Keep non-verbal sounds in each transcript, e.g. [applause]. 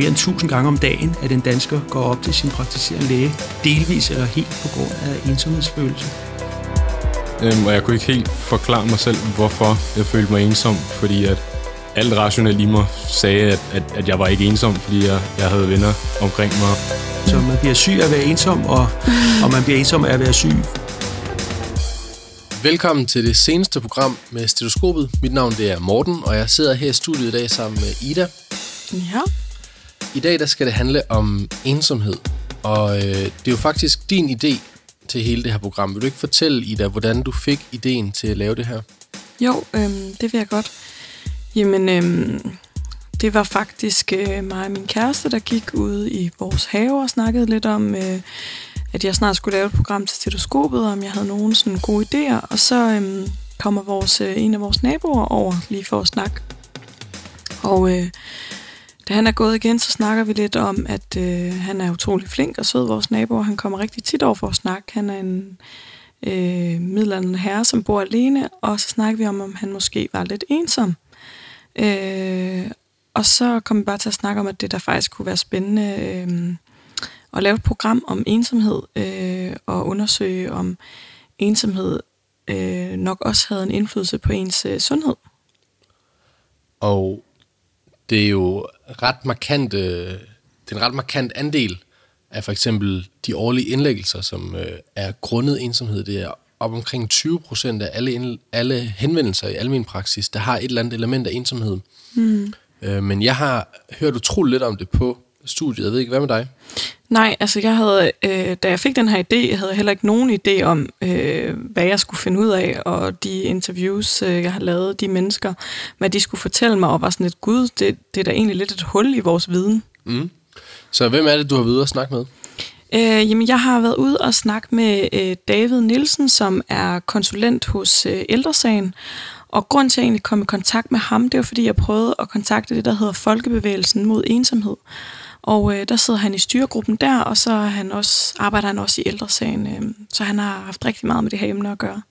mere end 1000 gange om dagen, at en dansker går op til sin praktiserende læge, delvis eller helt på grund af ensomhedsfølelse. Øhm, og jeg kunne ikke helt forklare mig selv, hvorfor jeg følte mig ensom, fordi at alt rationelt i mig sagde, at, at, at jeg var ikke ensom, fordi jeg, jeg havde venner omkring mig. Så man bliver syg af at være ensom, og, og man bliver ensom af at være syg. Velkommen til det seneste program med Stetoskopet. Mit navn det er Morten, og jeg sidder her i studiet i dag sammen med Ida. Ja. I dag der skal det handle om ensomhed, og øh, det er jo faktisk din idé til hele det her program. Vil du ikke fortælle, Ida, hvordan du fik ideen til at lave det her? Jo, øhm, det vil jeg godt. Jamen, øhm, det var faktisk øh, mig og min kæreste, der gik ud i vores have og snakkede lidt om, øh, at jeg snart skulle lave et program til stetoskopet, om jeg havde nogle sådan gode idéer. Og så øhm, kommer vores, øh, en af vores naboer over lige for at snakke. Og øh, da han er gået igen, så snakker vi lidt om, at øh, han er utrolig flink og sød, vores nabo, han kommer rigtig tit over for at snakke. Han er en øh, middelalderne herre, som bor alene, og så snakker vi om, om han måske var lidt ensom. Øh, og så kom vi bare til at snakke om, at det der faktisk kunne være spændende øh, at lave et program om ensomhed, øh, og undersøge, om ensomhed øh, nok også havde en indflydelse på ens øh, sundhed. Og det er jo ret markant, øh, det er en ret markant andel af for eksempel de årlige indlæggelser, som øh, er grundet ensomhed. Det er op omkring 20 procent af alle, ind, alle henvendelser i almen praksis, der har et eller andet element af ensomhed. Mm. Øh, men jeg har hørt utroligt lidt om det på studiet. Jeg ved ikke, hvad med dig? Nej, altså jeg havde, øh, da jeg fik den her idé, jeg havde heller ikke nogen idé om, øh, hvad jeg skulle finde ud af, og de interviews, øh, jeg har lavet, de mennesker, hvad de skulle fortælle mig, og var sådan et, gud, det, det er da egentlig lidt et hul i vores viden. Mm. Så hvem er det, du har været ude og snakke med? Øh, jamen, jeg har været ude og snakke med øh, David Nielsen, som er konsulent hos øh, Ældresagen, og grund til at jeg egentlig kom i kontakt med ham, det var fordi, jeg prøvede at kontakte det, der hedder Folkebevægelsen mod ensomhed. Og øh, der sidder han i styregruppen der, og så er han også, arbejder han også i ældresagen. Øh, så han har haft rigtig meget med det her emne at gøre.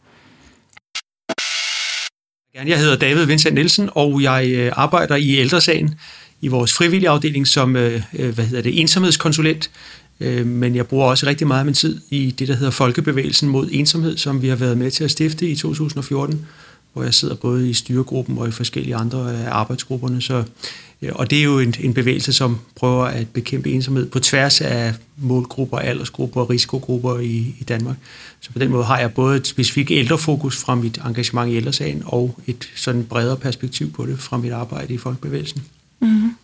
Jeg hedder David Vincent Nielsen, og jeg øh, arbejder i ældresagen i vores frivillige afdeling som øh, øh hvad hedder det, ensomhedskonsulent. Øh, men jeg bruger også rigtig meget af min tid i det, der hedder Folkebevægelsen mod ensomhed, som vi har været med til at stifte i 2014 hvor jeg sidder både i styregruppen og i forskellige andre af arbejdsgrupperne. Så, øh, og det er jo en, en bevægelse, som prøver at bekæmpe ensomhed på tværs af målgrupper, aldersgrupper og risikogrupper i, i Danmark. Så på den måde har jeg både et specifikt ældrefokus fra mit engagement i ældresagen og et sådan bredere perspektiv på det fra mit arbejde i Folkebevægelsen. Mm-hmm.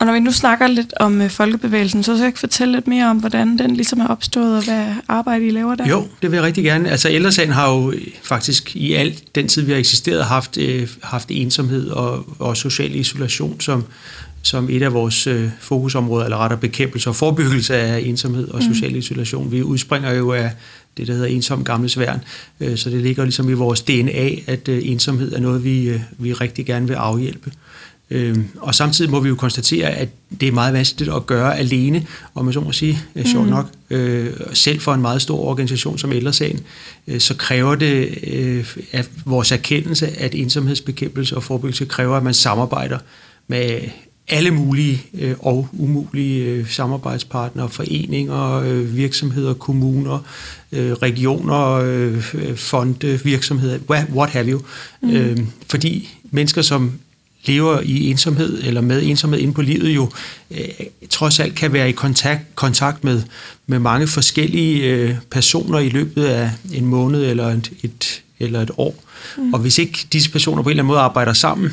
Og når vi nu snakker lidt om øh, folkebevægelsen, så skal jeg fortælle lidt mere om, hvordan den ligesom er opstået, og hvad arbejde I laver der? Jo, det vil jeg rigtig gerne. Altså ældresagen har jo øh, faktisk i al den tid, vi har eksisteret, haft, øh, haft ensomhed og, og social isolation som, som et af vores øh, fokusområder, eller rettere bekæmpelse og forebyggelse af ensomhed og social mm. isolation. Vi udspringer jo af det, der hedder ensom gamle sværn, øh, så det ligger ligesom i vores DNA, at øh, ensomhed er noget, vi, øh, vi rigtig gerne vil afhjælpe. Øh, og samtidig må vi jo konstatere, at det er meget vanskeligt at gøre alene, og man så må sige, øh, sjovt mm. nok, øh, selv for en meget stor organisation som Ældresagen, øh, så kræver det øh, at vores erkendelse, at ensomhedsbekæmpelse og forebyggelse kræver, at man samarbejder med alle mulige øh, og umulige øh, samarbejdspartnere, foreninger, øh, virksomheder, kommuner, øh, regioner, øh, fonde, virksomheder, what have you. Mm. Øh, fordi mennesker, som lever i ensomhed eller med ensomhed inde på livet jo øh, trods alt kan være i kontakt, kontakt med, med mange forskellige øh, personer i løbet af en måned eller et, et, eller et år. Mm. Og hvis ikke disse personer på en eller anden måde arbejder sammen,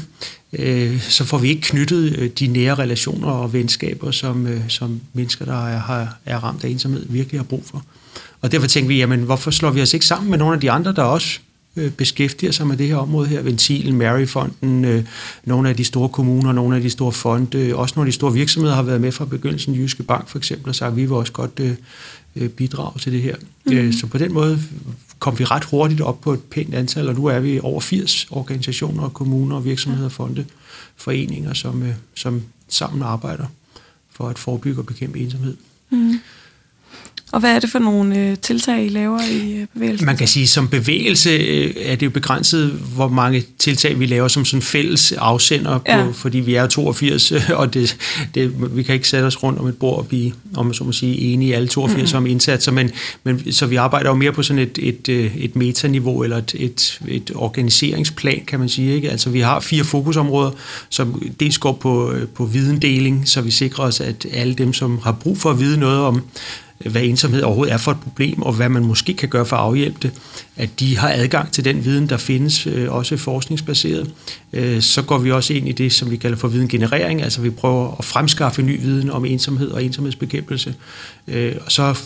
øh, så får vi ikke knyttet øh, de nære relationer og venskaber, som, øh, som mennesker, der er, har, er ramt af ensomhed, virkelig har brug for. Og derfor tænker vi, jamen hvorfor slår vi os ikke sammen med nogle af de andre, der også øh, beskæftiger sig med det her område her. Ventilen, Maryfonden, øh, nogle af de store kommuner, nogle af de store fonde, også nogle af de store virksomheder har været med fra begyndelsen. Jyske Bank for eksempel og sagt, at vi vil også godt øh, øh bidrage til det her. Mm. Så på den måde kom vi ret hurtigt op på et pænt antal, og nu er vi over 80 organisationer, kommuner, virksomheder, fonde, foreninger, som, som sammen arbejder for at forebygge og bekæmpe ensomhed. Mm. Og hvad er det for nogle øh, tiltag, I laver i øh, bevægelsen? Man kan sige, som bevægelse øh, er det jo begrænset, hvor mange tiltag vi laver som sådan fælles afsender, på, ja. fordi vi er 82, [laughs] og det, det, vi kan ikke sætte os rundt om et bord og blive, om man så må sige, enige alle 82 mm. om indsatser, men, men så vi arbejder jo mere på sådan et, et, øh, et metaniveau, eller et, et, et organiseringsplan, kan man sige. Ikke? Altså vi har fire fokusområder, som dels går på, øh, på videndeling, så vi sikrer os, at alle dem, som har brug for at vide noget om hvad ensomhed overhovedet er for et problem, og hvad man måske kan gøre for at afhjælpe det, at de har adgang til den viden, der findes, øh, også forskningsbaseret. Øh, så går vi også ind i det, som vi kalder for videngenerering, altså vi prøver at fremskaffe ny viden om ensomhed og ensomhedsbekæmpelse. Øh, og så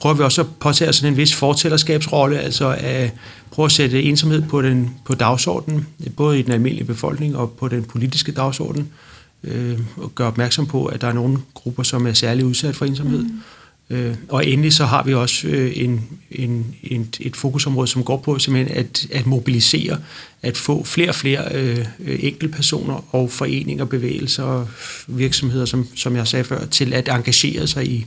prøver vi også at påtage os en vis fortællerskabsrolle, altså at prøve at sætte ensomhed på, den, på dagsordenen, både i den almindelige befolkning og på den politiske dagsorden, og gøre opmærksom på, at der er nogle grupper, som er særligt udsat for ensomhed. Mm Øh, og endelig så har vi også øh, en, en, en, et fokusområde, som går på simpelthen at, at mobilisere, at få flere og flere øh, enkeltpersoner og foreninger, bevægelser og virksomheder, som, som jeg sagde før, til at engagere sig i,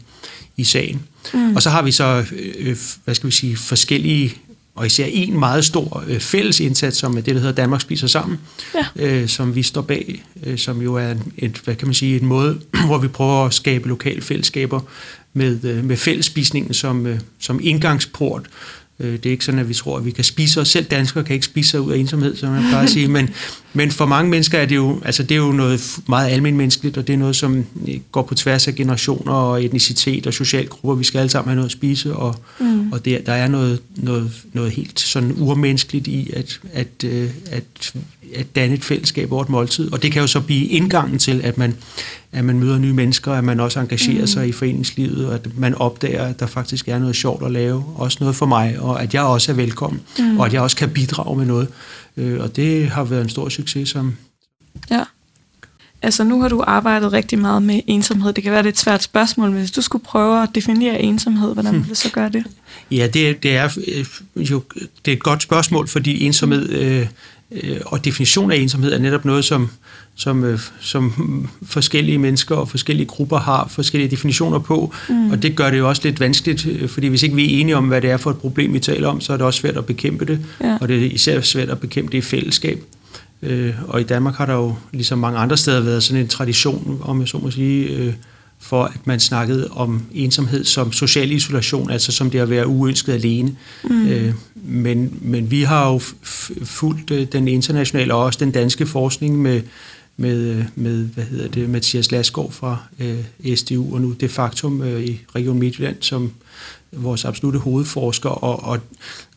i sagen. Mm. Og så har vi så, øh, hvad skal vi sige, forskellige og især en meget stor øh, fælles indsats, som er det, der hedder Danmark spiser sammen, ja. øh, som vi står bag, øh, som jo er en, et, hvad kan man sige, en måde, [clears throat] hvor vi prøver at skabe lokale fællesskaber med, øh, med fællesspisningen som, øh, som indgangsport. Øh, det er ikke sådan, at vi tror, at vi kan spise os. Selv danskere kan ikke spise sig ud af ensomhed, som jeg plejer at sige. Men, men for mange mennesker er det jo, altså det er jo noget meget almindeligt, og det er noget, som går på tværs af generationer og etnicitet og socialgrupper. Vi skal alle sammen have noget at spise, og, mm. og der, der er noget, noget, noget helt sådan urmenneskeligt i at, at, at, at danne et fællesskab over et måltid. Og det kan jo så blive indgangen til, at man at man møder nye mennesker, at man også engagerer mm. sig i foreningslivet, og at man opdager, at der faktisk er noget sjovt at lave, også noget for mig, og at jeg også er velkommen, mm. og at jeg også kan bidrage med noget. Øh, og det har været en stor succes. Som ja. Altså nu har du arbejdet rigtig meget med ensomhed. Det kan være det et svært spørgsmål, men hvis du skulle prøve at definere ensomhed, hvordan hmm. vil du så gøre det? Ja, det, det er øh, jo det er et godt spørgsmål, fordi ensomhed øh, og definition af ensomhed er netop noget, som som, øh, som forskellige mennesker og forskellige grupper har forskellige definitioner på, mm. og det gør det jo også lidt vanskeligt, øh, fordi hvis ikke vi er enige om, hvad det er for et problem, vi taler om, så er det også svært at bekæmpe det, ja. og det er især svært at bekæmpe det i fællesskab. Øh, og i Danmark har der jo, ligesom mange andre steder, været sådan en tradition, om jeg så må sige, for at man snakkede om ensomhed som social isolation, altså som det at være uønsket alene. Mm. men, men vi har jo fulgt den internationale og også den danske forskning med med, med hvad hedder det, Mathias Lasgaard fra øh, SDU, og nu de facto øh, i Region Midtjylland, som vores absolute hovedforsker, og, og,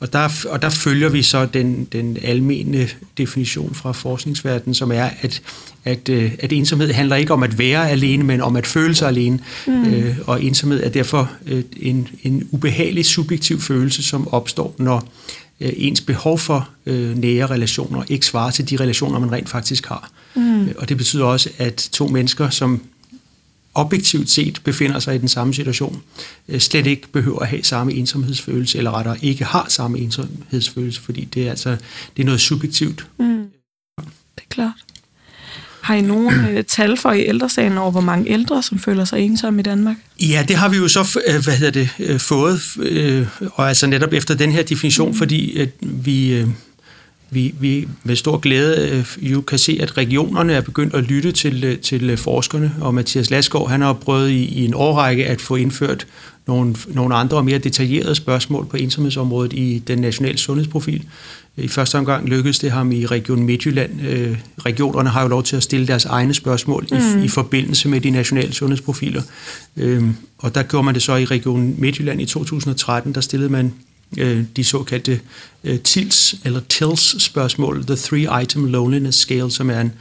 og, der, og der følger vi så den, den almene definition fra forskningsverdenen, som er, at, at, øh, at ensomhed handler ikke om at være alene, men om at føle sig alene. Mm. Øh, og ensomhed er derfor øh, en, en ubehagelig subjektiv følelse, som opstår, når øh, ens behov for øh, nære relationer ikke svarer til de relationer, man rent faktisk har. Mm. Og det betyder også, at to mennesker, som objektivt set befinder sig i den samme situation, øh, slet ikke behøver at have samme ensomhedsfølelse, eller rettere ikke har samme ensomhedsfølelse, fordi det er altså det er noget subjektivt. Mm. Det er klart. Har I nogen øh, tal for i ældresagen over, hvor mange ældre, som føler sig ensomme i Danmark? Ja, det har vi jo så øh, hvad hedder det, øh, fået, øh, og altså netop efter den her definition, mm. fordi at vi, øh, vi, vi med stor glæde øh, jo kan se, at regionerne er begyndt at lytte til, øh, til øh, forskerne, og Mathias Lasgaard han har prøvet i, i en årrække at få indført nogle, nogle andre og mere detaljerede spørgsmål på ensomhedsområdet i den nationale sundhedsprofil. I første omgang lykkedes det ham i Region Midtjylland. regionerne har jo lov til at stille deres egne spørgsmål mm. i, i forbindelse med de nationale sundhedsprofiler. og der gjorde man det så i Region Midtjylland i 2013. Der stillede man øh, de såkaldte øh, TILS, eller TILS spørgsmål, The Three Item Loneliness Scale, som er en,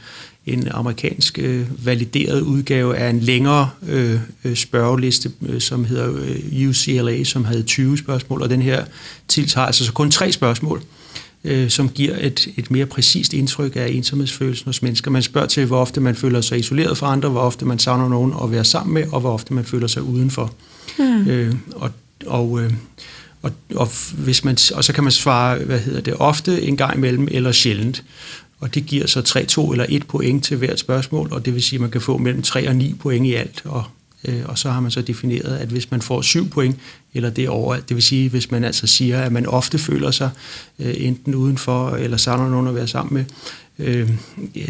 en amerikansk øh, valideret udgave af en længere øh, øh spørgeliste, øh, som hedder øh, UCLA, som havde 20 spørgsmål, og den her TILS har altså så kun tre spørgsmål, øh, som giver et, et mere præcist indtryk af ensomhedsfølelsen hos mennesker. Man spørger til, hvor ofte man føler sig isoleret fra andre, hvor ofte man savner nogen at være sammen med, og hvor ofte man føler sig udenfor. Mm. Øh, og og øh, og, og, hvis man, og så kan man svare, hvad hedder det, ofte, en gang imellem eller sjældent. Og det giver så 3, 2 eller 1 point til hvert spørgsmål, og det vil sige, at man kan få mellem 3 og 9 point i alt. Og øh, og så har man så defineret, at hvis man får 7 point, eller det over, det vil sige, hvis man altså siger, at man ofte føler sig øh, enten udenfor, eller savner nogen at være sammen med, øh,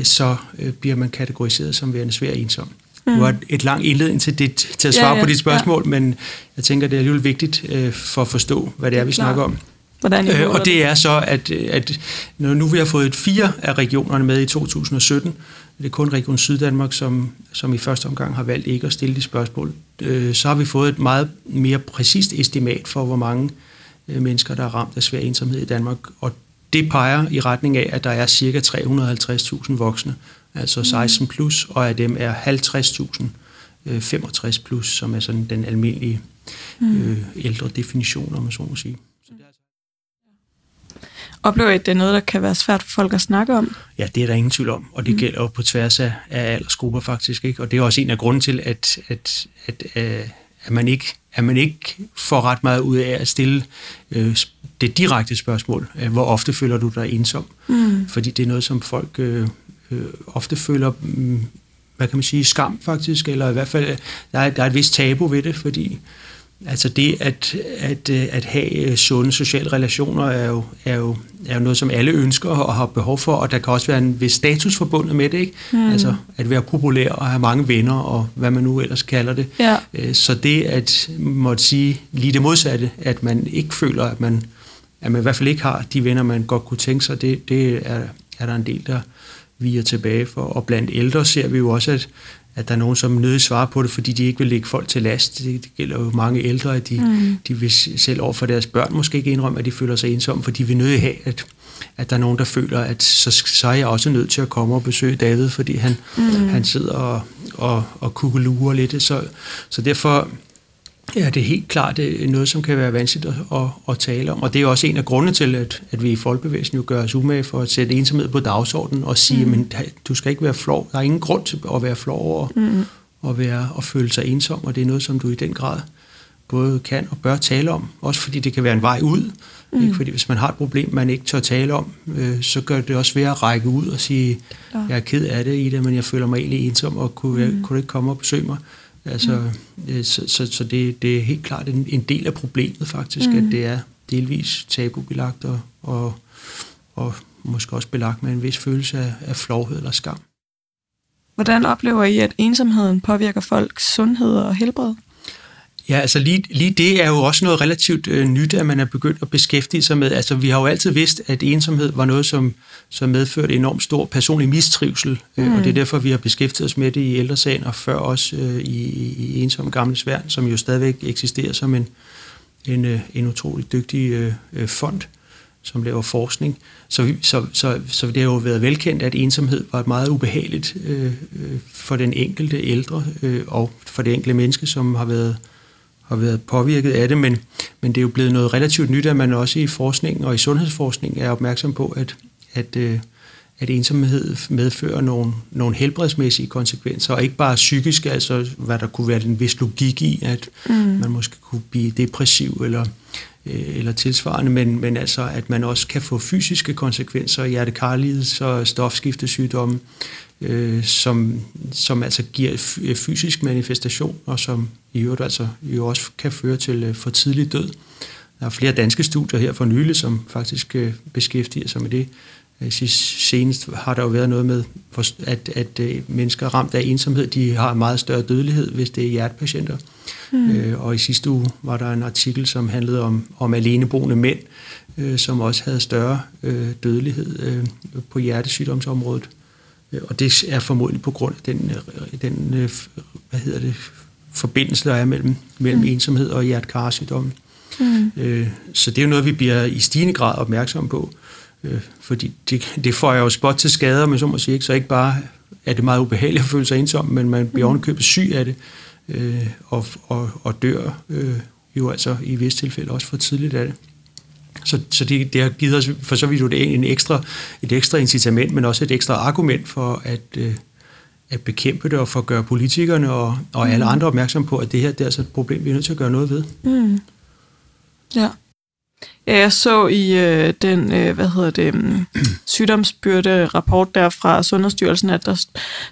så øh, bliver man kategoriseret som værende svær ensom. Mm. Det var et, et langt indledning til, dit, til at svare ja, ja, på dit spørgsmål, ja. men jeg tænker, det er alligevel vigtigt øh, for at forstå, hvad det er, vi Klar. snakker om. Hvordan øh, og det er så, at, at når nu vi har fået fire af regionerne med i 2017, det er kun Region Syddanmark, som, som i første omgang har valgt ikke at stille de spørgsmål, øh, så har vi fået et meget mere præcist estimat for, hvor mange øh, mennesker, der er ramt af svær ensomhed i Danmark. Og det peger i retning af, at der er ca. 350.000 voksne, altså 16 mm. plus, og af dem er 50.000 øh, 65 plus, som er sådan den almindelige mm. øh, ældre definition, om man så må sige. Oplever I, at det er noget, der kan være svært for folk at snakke om? Ja, det er der ingen tvivl om, og det mm. gælder jo på tværs af, af aldersgrupper faktisk. Ikke? Og det er også en af grunden til, at, at, at, at, øh, at, man ikke, at man ikke får ret meget ud af at stille øh, det direkte spørgsmål. Øh, hvor ofte føler du dig ensom? Mm. Fordi det er noget, som folk øh, øh, ofte føler... Mm, hvad kan man sige, skam faktisk, eller i hvert fald, der er, der er et vist tabu ved det, fordi Altså det at, at, at have sunde sociale relationer er jo, er, jo, er jo noget, som alle ønsker og har behov for, og der kan også være en vis status forbundet med det, ikke? Mm. Altså at være populær og have mange venner, og hvad man nu ellers kalder det. Ja. Øh, så det at måtte sige lige det modsatte, at man ikke føler, at man, at man i hvert fald ikke har de venner, man godt kunne tænke sig, det, det er, er der en del, der viger tilbage for. Og blandt ældre ser vi jo også, at at der er nogen, som nødig svarer på det, fordi de ikke vil lægge folk til last. Det, det gælder jo mange ældre, at de, mm. de vil selv over for deres børn måske ikke indrømme, at de føler sig ensomme, for de vil nødig have, at, at der er nogen, der føler, at så, så er jeg også nødt til at komme og besøge David, fordi han, mm. han sidder og, og, og kugelurer lidt. Så, så derfor Ja, det er helt klart noget, som kan være vanskeligt at, at, at tale om. Og det er også en af grundene til, at, at vi i Folkebevægelsen jo gør os umage for at sætte ensomhed på dagsordenen og sige, mm. at du skal ikke være flov. Der er ingen grund til at være flov over mm. at, være, at føle sig ensom, og det er noget, som du i den grad både kan og bør tale om. Også fordi det kan være en vej ud. Mm. Ikke? Fordi hvis man har et problem, man ikke tør tale om, øh, så gør det også værd at række ud og sige, ja. jeg er ked af det i det, men jeg føler mig egentlig ensom, og kunne, mm. kunne du ikke komme og besøge mig? Altså, mm. så så, så det, det er helt klart en, en del af problemet faktisk, mm. at det er delvis tabubelagt og, og, og måske også belagt med en vis følelse af, af flovhed eller skam. Hvordan oplever I, at ensomheden påvirker folks sundhed og helbred? Ja, altså lige, lige det er jo også noget relativt øh, nyt, at man er begyndt at beskæftige sig med. Altså vi har jo altid vidst, at ensomhed var noget, som, som medførte enormt stor personlig mistrivsel, mm. øh, og det er mm. derfor, vi har beskæftiget os med det i ældresagen, og før også øh, i, i Ensom Gamle Sværn, som jo stadigvæk eksisterer som en, en, øh, en utrolig dygtig øh, øh, fond, som laver forskning. Så, vi, så, så, så det har jo været velkendt, at ensomhed var et meget ubehageligt øh, øh for den enkelte ældre, øh, og for det enkelte menneske, som har været har været påvirket af det, men, men det er jo blevet noget relativt nyt, at man også i forskning og i sundhedsforskning er opmærksom på, at, at, øh, at ensomhed medfører nogle, nogle helbredsmæssige konsekvenser, og ikke bare psykiske, altså hvad der kunne være en vis logik i, at mm. man måske kunne blive depressiv eller, Øh, eller tilsvarende, men, men altså at man også kan få fysiske konsekvenser, hjertekarlidelser, og stofskiftesygdomme, øh, som, som altså giver øh, fysisk manifestation, og som i øvrigt altså jo også kan føre til øh, for tidlig død. Der er flere danske studier her for nylig, som faktisk beskæftiger sig med det. Øh, senest har der jo været noget med, at, at mennesker ramt af ensomhed, de har meget større dødelighed, hvis det er hjertepatienter. Mm. Og i sidste uge var der en artikel, som handlede om, om aleneboende mænd, som også havde større dødelighed på hjertesygdomsområdet. Og det er formodentlig på grund af den, den hvad hedder det, forbindelse, der er mellem, mellem mm. ensomhed og hjertekarsygdomme. Mm. Øh, så det er jo noget, vi bliver i stigende grad opmærksom på, øh, fordi det, det får jo spot til skader, men så må sige ikke, så ikke bare er det meget ubehageligt at føle sig ensom, men man bliver mm. ovenkøbet syg af det, øh, og, og, og dør øh, jo altså i visse tilfælde også for tidligt af det. Så, så det, det har givet os for så vidt jo en ekstra, et ekstra incitament, men også et ekstra argument for at, øh, at bekæmpe det og for at gøre politikerne og, og mm. alle andre opmærksom på, at det her det er altså et problem, vi er nødt til at gøre noget ved. Mm. Ja. Ja, jeg så i øh, den, øh, hvad hedder det, um, sygdomsbyrde rapport der fra Sundhedsstyrelsen, at der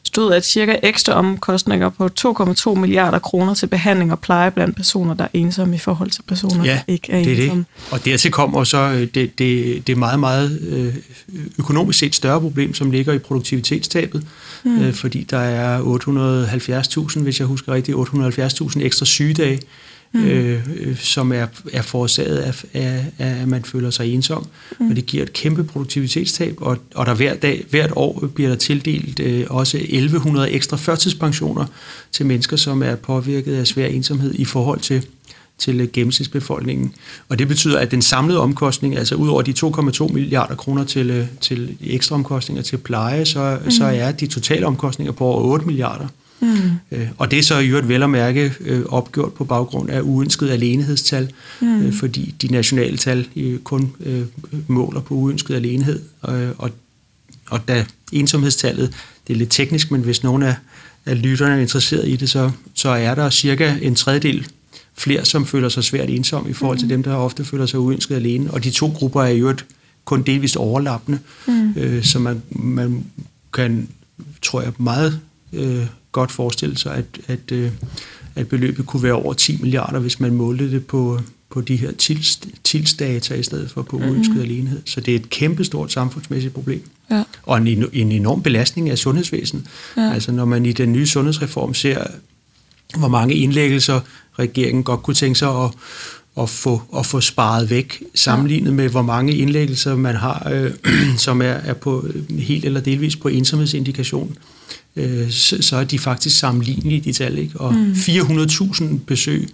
stod, at cirka ekstra omkostninger på 2,2 milliarder kroner til behandling og pleje blandt personer, der er ensomme i forhold til personer, ja, der ikke er det er ensomme. Det. Og dertil kommer så øh, det, det, det meget, meget øh, økonomisk set større problem, som ligger i produktivitetstabet, mm. øh, fordi der er 870.000, hvis jeg husker rigtigt, 870.000 ekstra sygedage, mm. øh, som er, er forårsaget af, af, af, at man føler sig ensom. Mm. Og det giver et kæmpe produktivitetstab, og, og der hver dag, hvert år bliver der tildelt øh, også 1100 ekstra førtidspensioner til mennesker, som er påvirket af svær ensomhed i forhold til til gennemsnitsbefolkningen. Og det betyder, at den samlede omkostning, altså ud over de 2,2 milliarder kroner til, til ekstra omkostninger til pleje, så, mm. så er de totale omkostninger på over 8 milliarder. Mm. Øh, og det er så i øvrigt vel at mærke øh, opgjort på baggrund af uønsket alenehedstal, mm. øh, fordi de nationale tal øh, kun øh, måler på uønsket alenehed. Øh, og, og da ensomhedstallet, det er lidt teknisk, men hvis nogen af, af lytterne er interesseret i det, så, så er der cirka en tredjedel flere, som føler sig svært ensom i forhold til mm. dem, der ofte føler sig uønsket alene. Og de to grupper er i øvrigt kun delvist overlappende, mm. øh, så man, man kan, tror jeg, meget øh, godt forestille sig, at, at, øh, at beløbet kunne være over 10 milliarder, hvis man målte det på, på de her tils, tilsdata i stedet for på mm. uønsket alenehed. Så det er et kæmpestort samfundsmæssigt problem. Ja. Og en, en enorm belastning af sundhedsvæsenet. Ja. Altså når man i den nye sundhedsreform ser, hvor mange indlæggelser regeringen godt kunne tænke sig at, at, få, at få sparet væk, sammenlignet med hvor mange indlæggelser man har, øh, [clears throat] som er, er på helt eller delvis på ensomhedsindikation øh, så, så er de faktisk sammenlignelige, de tal. Ikke? Og mm. 400.000 besøg,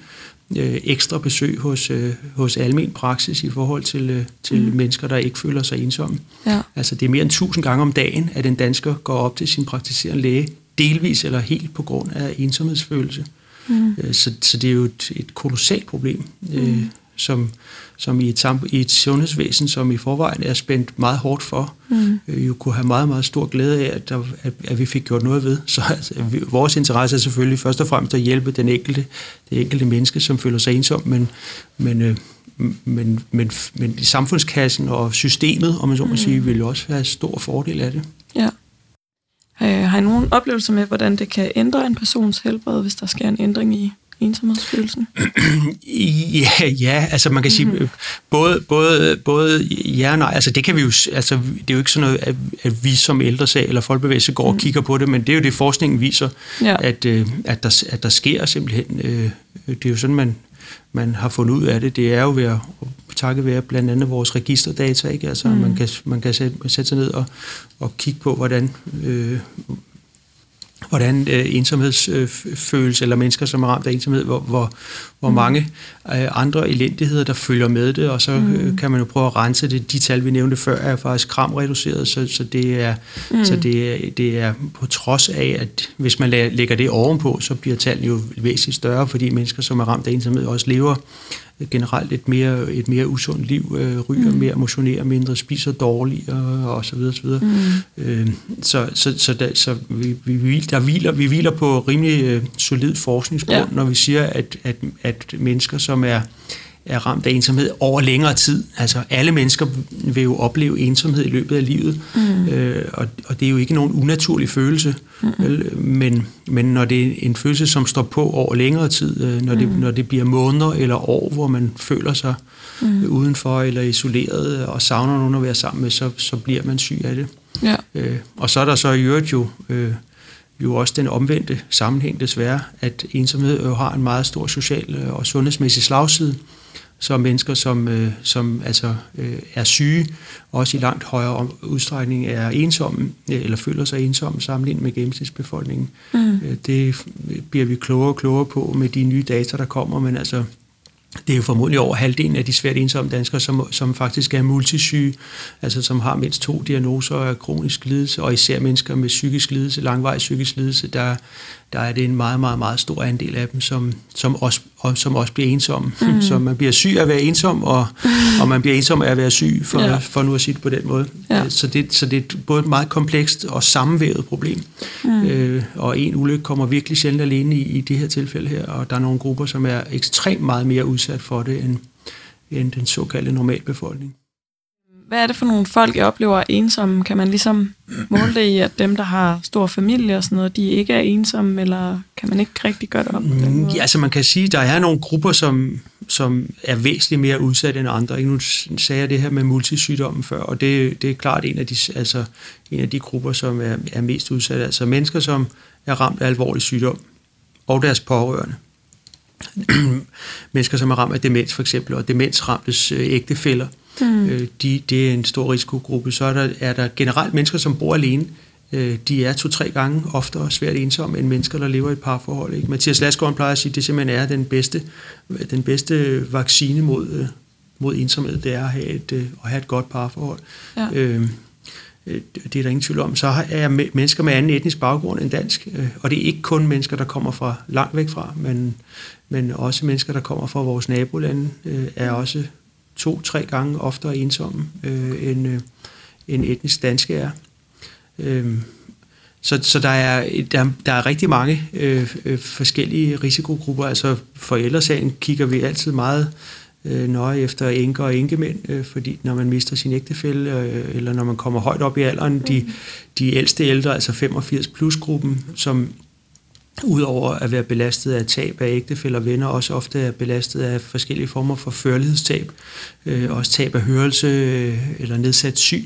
øh, ekstra besøg hos, øh, hos almen praksis i forhold til, øh, til mm. mennesker, der ikke føler sig ensomme. Ja. Altså det er mere end 1000 gange om dagen, at en dansker går op til sin praktiserende læge, delvis eller helt på grund af ensomhedsfølelse. Mm. Øh, så, så det er jo et, et kolossalt problem. Øh, mm som, som i, et, i et sundhedsvæsen, som i forvejen er spændt meget hårdt for, mm. øh, jo kunne have meget, meget stor glæde af, at, der, at, at vi fik gjort noget ved. Så altså, vi, vores interesse er selvfølgelig først og fremmest at hjælpe den enkelte, det enkelte menneske, som føler sig ensom, men, men, øh, men, men, men i samfundskassen og systemet, om man så må mm. sige, vil jo også have stor fordel af det. Ja. Øh, har I nogen oplevelser med, hvordan det kan ændre en persons helbred, hvis der sker en ændring i ensomhedsfølelsen? [clears throat] ja, ja, altså man kan sige, mm-hmm. både, både, både ja og nej, altså det kan vi jo, altså det er jo ikke sådan noget, at, at vi som ældresag eller folkebevægelse går mm. og kigger på det, men det er jo det, forskningen viser, ja. at, øh, at, der, at der sker simpelthen, øh, det er jo sådan, man, man har fundet ud af det, det er jo ved at takket være blandt andet vores registerdata, ikke? Altså, mm. man, kan, man kan sætte, sætte sig ned og, og kigge på, hvordan, øh, hvordan øh, ensomhedsfølelse, øh, eller mennesker, som er ramt af ensomhed, hvor, hvor, hvor mm. mange øh, andre elendigheder, der følger med det, og så øh, mm. kan man jo prøve at rense det. De tal, vi nævnte før, er faktisk kramreduceret, så, så, det, er, mm. så det, er, det er på trods af, at hvis man lægger det ovenpå, så bliver tallene jo væsentligt større, fordi mennesker, som er ramt af ensomhed, også lever generelt et mere, et mere usundt liv, øh, ryger mm. mere, motionerer mindre, spiser dårligere og så videre, så videre. Mm. Øh, så så, så, der, så vi, vi, der hviler, vi hviler på rimelig øh, solid forskningsgrund, ja. når vi siger, at, at, at mennesker, som er er ramt af ensomhed over længere tid. Altså alle mennesker vil jo opleve ensomhed i løbet af livet, mm. øh, og, og det er jo ikke nogen unaturlig følelse, mm. vel? Men, men når det er en følelse, som står på over længere tid, øh, når, det, mm. når det bliver måneder eller år, hvor man føler sig mm. udenfor eller isoleret og savner nogen at være sammen med, så, så bliver man syg af det. Ja. Øh, og så er der så i øvrigt jo... Øh, jo også den omvendte sammenhæng desværre, at ensomhed jo har en meget stor social øh, og sundhedsmæssig slagside så mennesker, som, øh, som altså, øh, er syge, også i langt højere udstrækning er ensomme, eller føler sig ensomme sammenlignet med gennemsnitsbefolkningen. Mm. Det bliver vi klogere og klogere på med de nye data, der kommer, men altså det er jo formodentlig over halvdelen af de svært ensomme danskere, som, som faktisk er multisyge, altså som har mindst to diagnoser af kronisk lidelse, og især mennesker med psykisk lidelse, langvarig psykisk lidelse, der, der er det en meget, meget, meget stor andel af dem, som, som, også, og, som også bliver ensomme. Mm. Så man bliver syg af at være ensom, og, og man bliver ensom af at være syg, for, ja. for nu at sige det på den måde. Ja. Så, det, så det er både et meget komplekst og sammenvævet problem. Mm. Øh, og en ulykke kommer virkelig sjældent alene i, i det her tilfælde her, og der er nogle grupper, som er ekstremt meget mere udsat for det, end, end den såkaldte normalbefolkning. Hvad er det for nogle folk, jeg oplever er ensomme? Kan man ligesom måle det i, at dem, der har stor familie og sådan noget, de ikke er ensomme, eller kan man ikke rigtig gøre det op? Mm, ja, altså man kan sige, at der er nogle grupper, som, som er væsentligt mere udsatte end andre. Nu sagde jeg det her med multisygdommen før, og det, det er klart en af de, altså, en af de grupper, som er, er mest udsatte. Altså mennesker, som er ramt af alvorlig sygdom, og deres pårørende. [clears throat] mennesker, som er ramt af demens for eksempel, og demensramtes øh, ægtefælder, mm. øh, de, det er en stor risikogruppe. Så er der, er der generelt mennesker, som bor alene. Øh, de er to-tre gange oftere svært ensomme end mennesker, der lever i et parforhold. Ikke? Mathias Lasgaard plejer at sige, at det simpelthen er den bedste, den bedste vaccine mod, øh, mod ensomhed, det er at have et, øh, at have et godt parforhold. Ja. Øh, Øh, Øh, det er der ingen tvivl om, så er mennesker med anden etnisk baggrund end dansk, øh, og det er ikke kun mennesker, der kommer fra langt væk fra, men, men også mennesker, der kommer fra vores nabolande, øh, er også to-tre gange oftere ensomme end, end etnisk danske er. Øhm, så, så der, er, der, der er rigtig mange øh, forskellige risikogrupper. Altså for ældresagen kigger vi altid meget øh, nøje efter enker og enkemænd, øh, fordi når man mister sin ægtefælle, øh, eller når man kommer højt op i alderen, de, de ældste ældre, altså 85 plus gruppen, som udover at være belastet af tab af ægtefæller og venner, også ofte er belastet af forskellige former for førlighedstab, øh, også tab af hørelse øh, eller nedsat syn,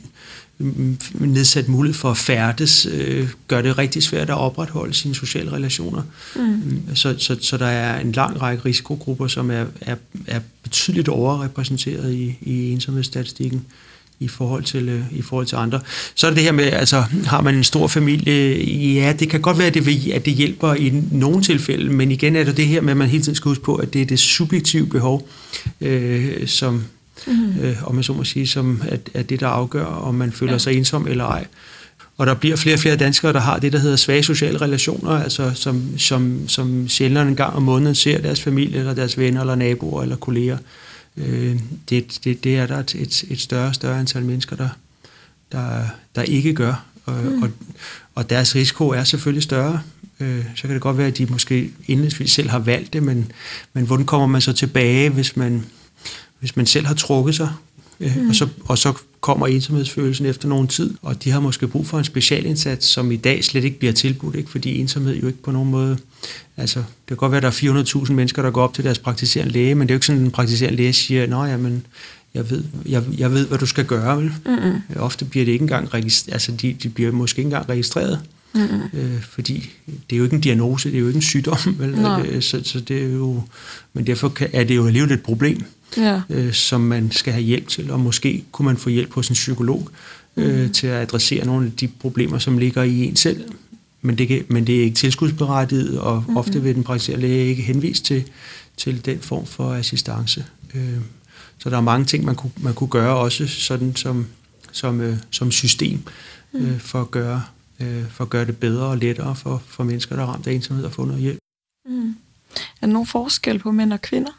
nedsat mulighed for at færdes, øh, gør det rigtig svært at opretholde sine sociale relationer. Mm. Så, så, så der er en lang række risikogrupper, som er, er, er betydeligt overrepræsenteret i, i ensomhedsstatistikken i forhold til øh, i forhold til andre. Så er det det her med, altså har man en stor familie, ja, det kan godt være, at det, at det hjælper i nogle tilfælde, men igen er det det her med, at man hele tiden skal huske på, at det er det subjektive behov, øh, som, mm. øh, om man så må sige, som er, er det, der afgør, om man føler ja. sig ensom eller ej. Og der bliver flere og flere danskere, der har det, der hedder svage sociale relationer, altså som, som, som sjældent en gang om måneden ser deres familie, eller deres venner, eller naboer, eller kolleger. Øh, det, det, det er der et, et, et større større antal mennesker, der, der, der ikke gør. Og, mm. og, og deres risiko er selvfølgelig større. Øh, så kan det godt være, at de måske indledningsvis selv har valgt det, men, men hvordan kommer man så tilbage, hvis man, hvis man selv har trukket sig, øh, mm. og, så, og så kommer ensomhedsfølelsen efter nogen tid, og de har måske brug for en specialindsats, som i dag slet ikke bliver tilbudt, ikke? fordi ensomhed jo ikke på nogen måde, altså det kan godt være, at der er 400.000 mennesker, der går op til deres praktiserende læge, men det er jo ikke sådan, at den praktiserende læge siger, nå ja, men jeg ved, jeg, jeg ved, hvad du skal gøre, vel? Mm-hmm. Ofte bliver det ikke engang registreret, altså de, de bliver måske ikke engang registreret, mm-hmm. øh, fordi det er jo ikke en diagnose, det er jo ikke en sygdom, [laughs] vel? Øh, så, så det er jo, men derfor kan, er det jo alligevel et problem ja. øh, som man skal have hjælp til, og måske kunne man få hjælp hos en psykolog øh, mm. til at adressere nogle af de problemer, som ligger i en selv. Men det, kan, men det er ikke tilskudsberettiget, og mm. ofte vil den praktiserende læge ikke henvise til, til den form for assistance. Øh, så der er mange ting, man kunne, man kunne gøre også sådan som, som, øh, som system mm. øh, for, at gøre, øh, for at gøre det bedre og lettere for, for mennesker, der er ramt af ensomhed og få noget hjælp. Mm. Er der nogen forskel på mænd og kvinder?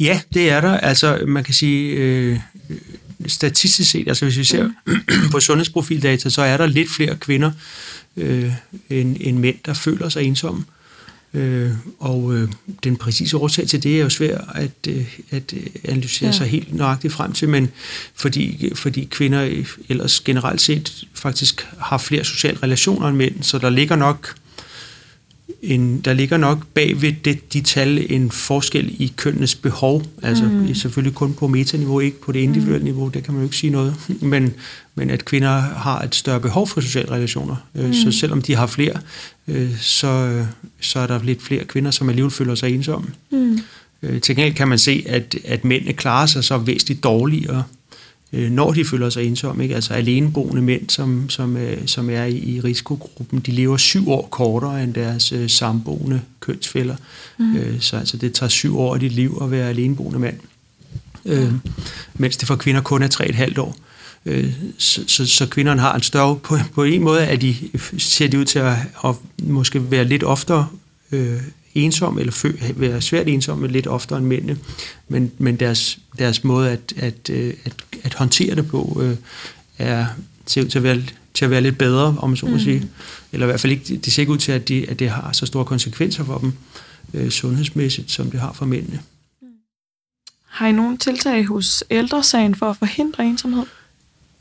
Ja, det er der. Altså, man kan sige, øh, statistisk set, altså hvis vi ser på sundhedsprofildata, så er der lidt flere kvinder øh, end, end mænd, der føler sig ensomme. Øh, og øh, den præcise årsag til det er jo svært at, øh, at analysere ja. sig helt nøjagtigt frem til, men fordi, fordi kvinder ellers generelt set faktisk har flere sociale relationer end mænd, så der ligger nok en, der ligger nok bag ved det, de tal en forskel i kønnenes behov. Altså mm. selvfølgelig kun på metaniveau, ikke på det individuelle mm. niveau, det kan man jo ikke sige noget. Men, men at kvinder har et større behov for sociale relationer. Øh, mm. Så selvom de har flere, øh, så, så er der lidt flere kvinder, som alligevel føler sig ensomme. Mm. Øh, til gengæld kan man se, at, at mændene klarer sig så væsentligt dårligere øh, når de føler sig ensomme. Ikke? Altså aleneboende mænd, som, som, øh, som er i, i risikogruppen, de lever syv år kortere end deres øh, samboende kønsfælder. Mm. Øh, så altså, det tager syv år af dit liv at være aleneboende mand. Øh, mens det for kvinder kun er tre et halvt år. Øh, så, så, så kvinderne har en større... På, på en måde at de ser de ud til at, at måske være lidt oftere øh, ensom, eller fø, være svært ensomme lidt oftere end mændene, men, men deres, deres måde at, at, øh, at, at håndtere det på øh, er ser ud til at være, til at være lidt bedre, om man så må mm. sige. Eller i hvert fald ikke, det ser ikke ud til, at det, at det har så store konsekvenser for dem øh, sundhedsmæssigt, som det har for mændene. har I nogle tiltag hos ældresagen for at forhindre ensomhed?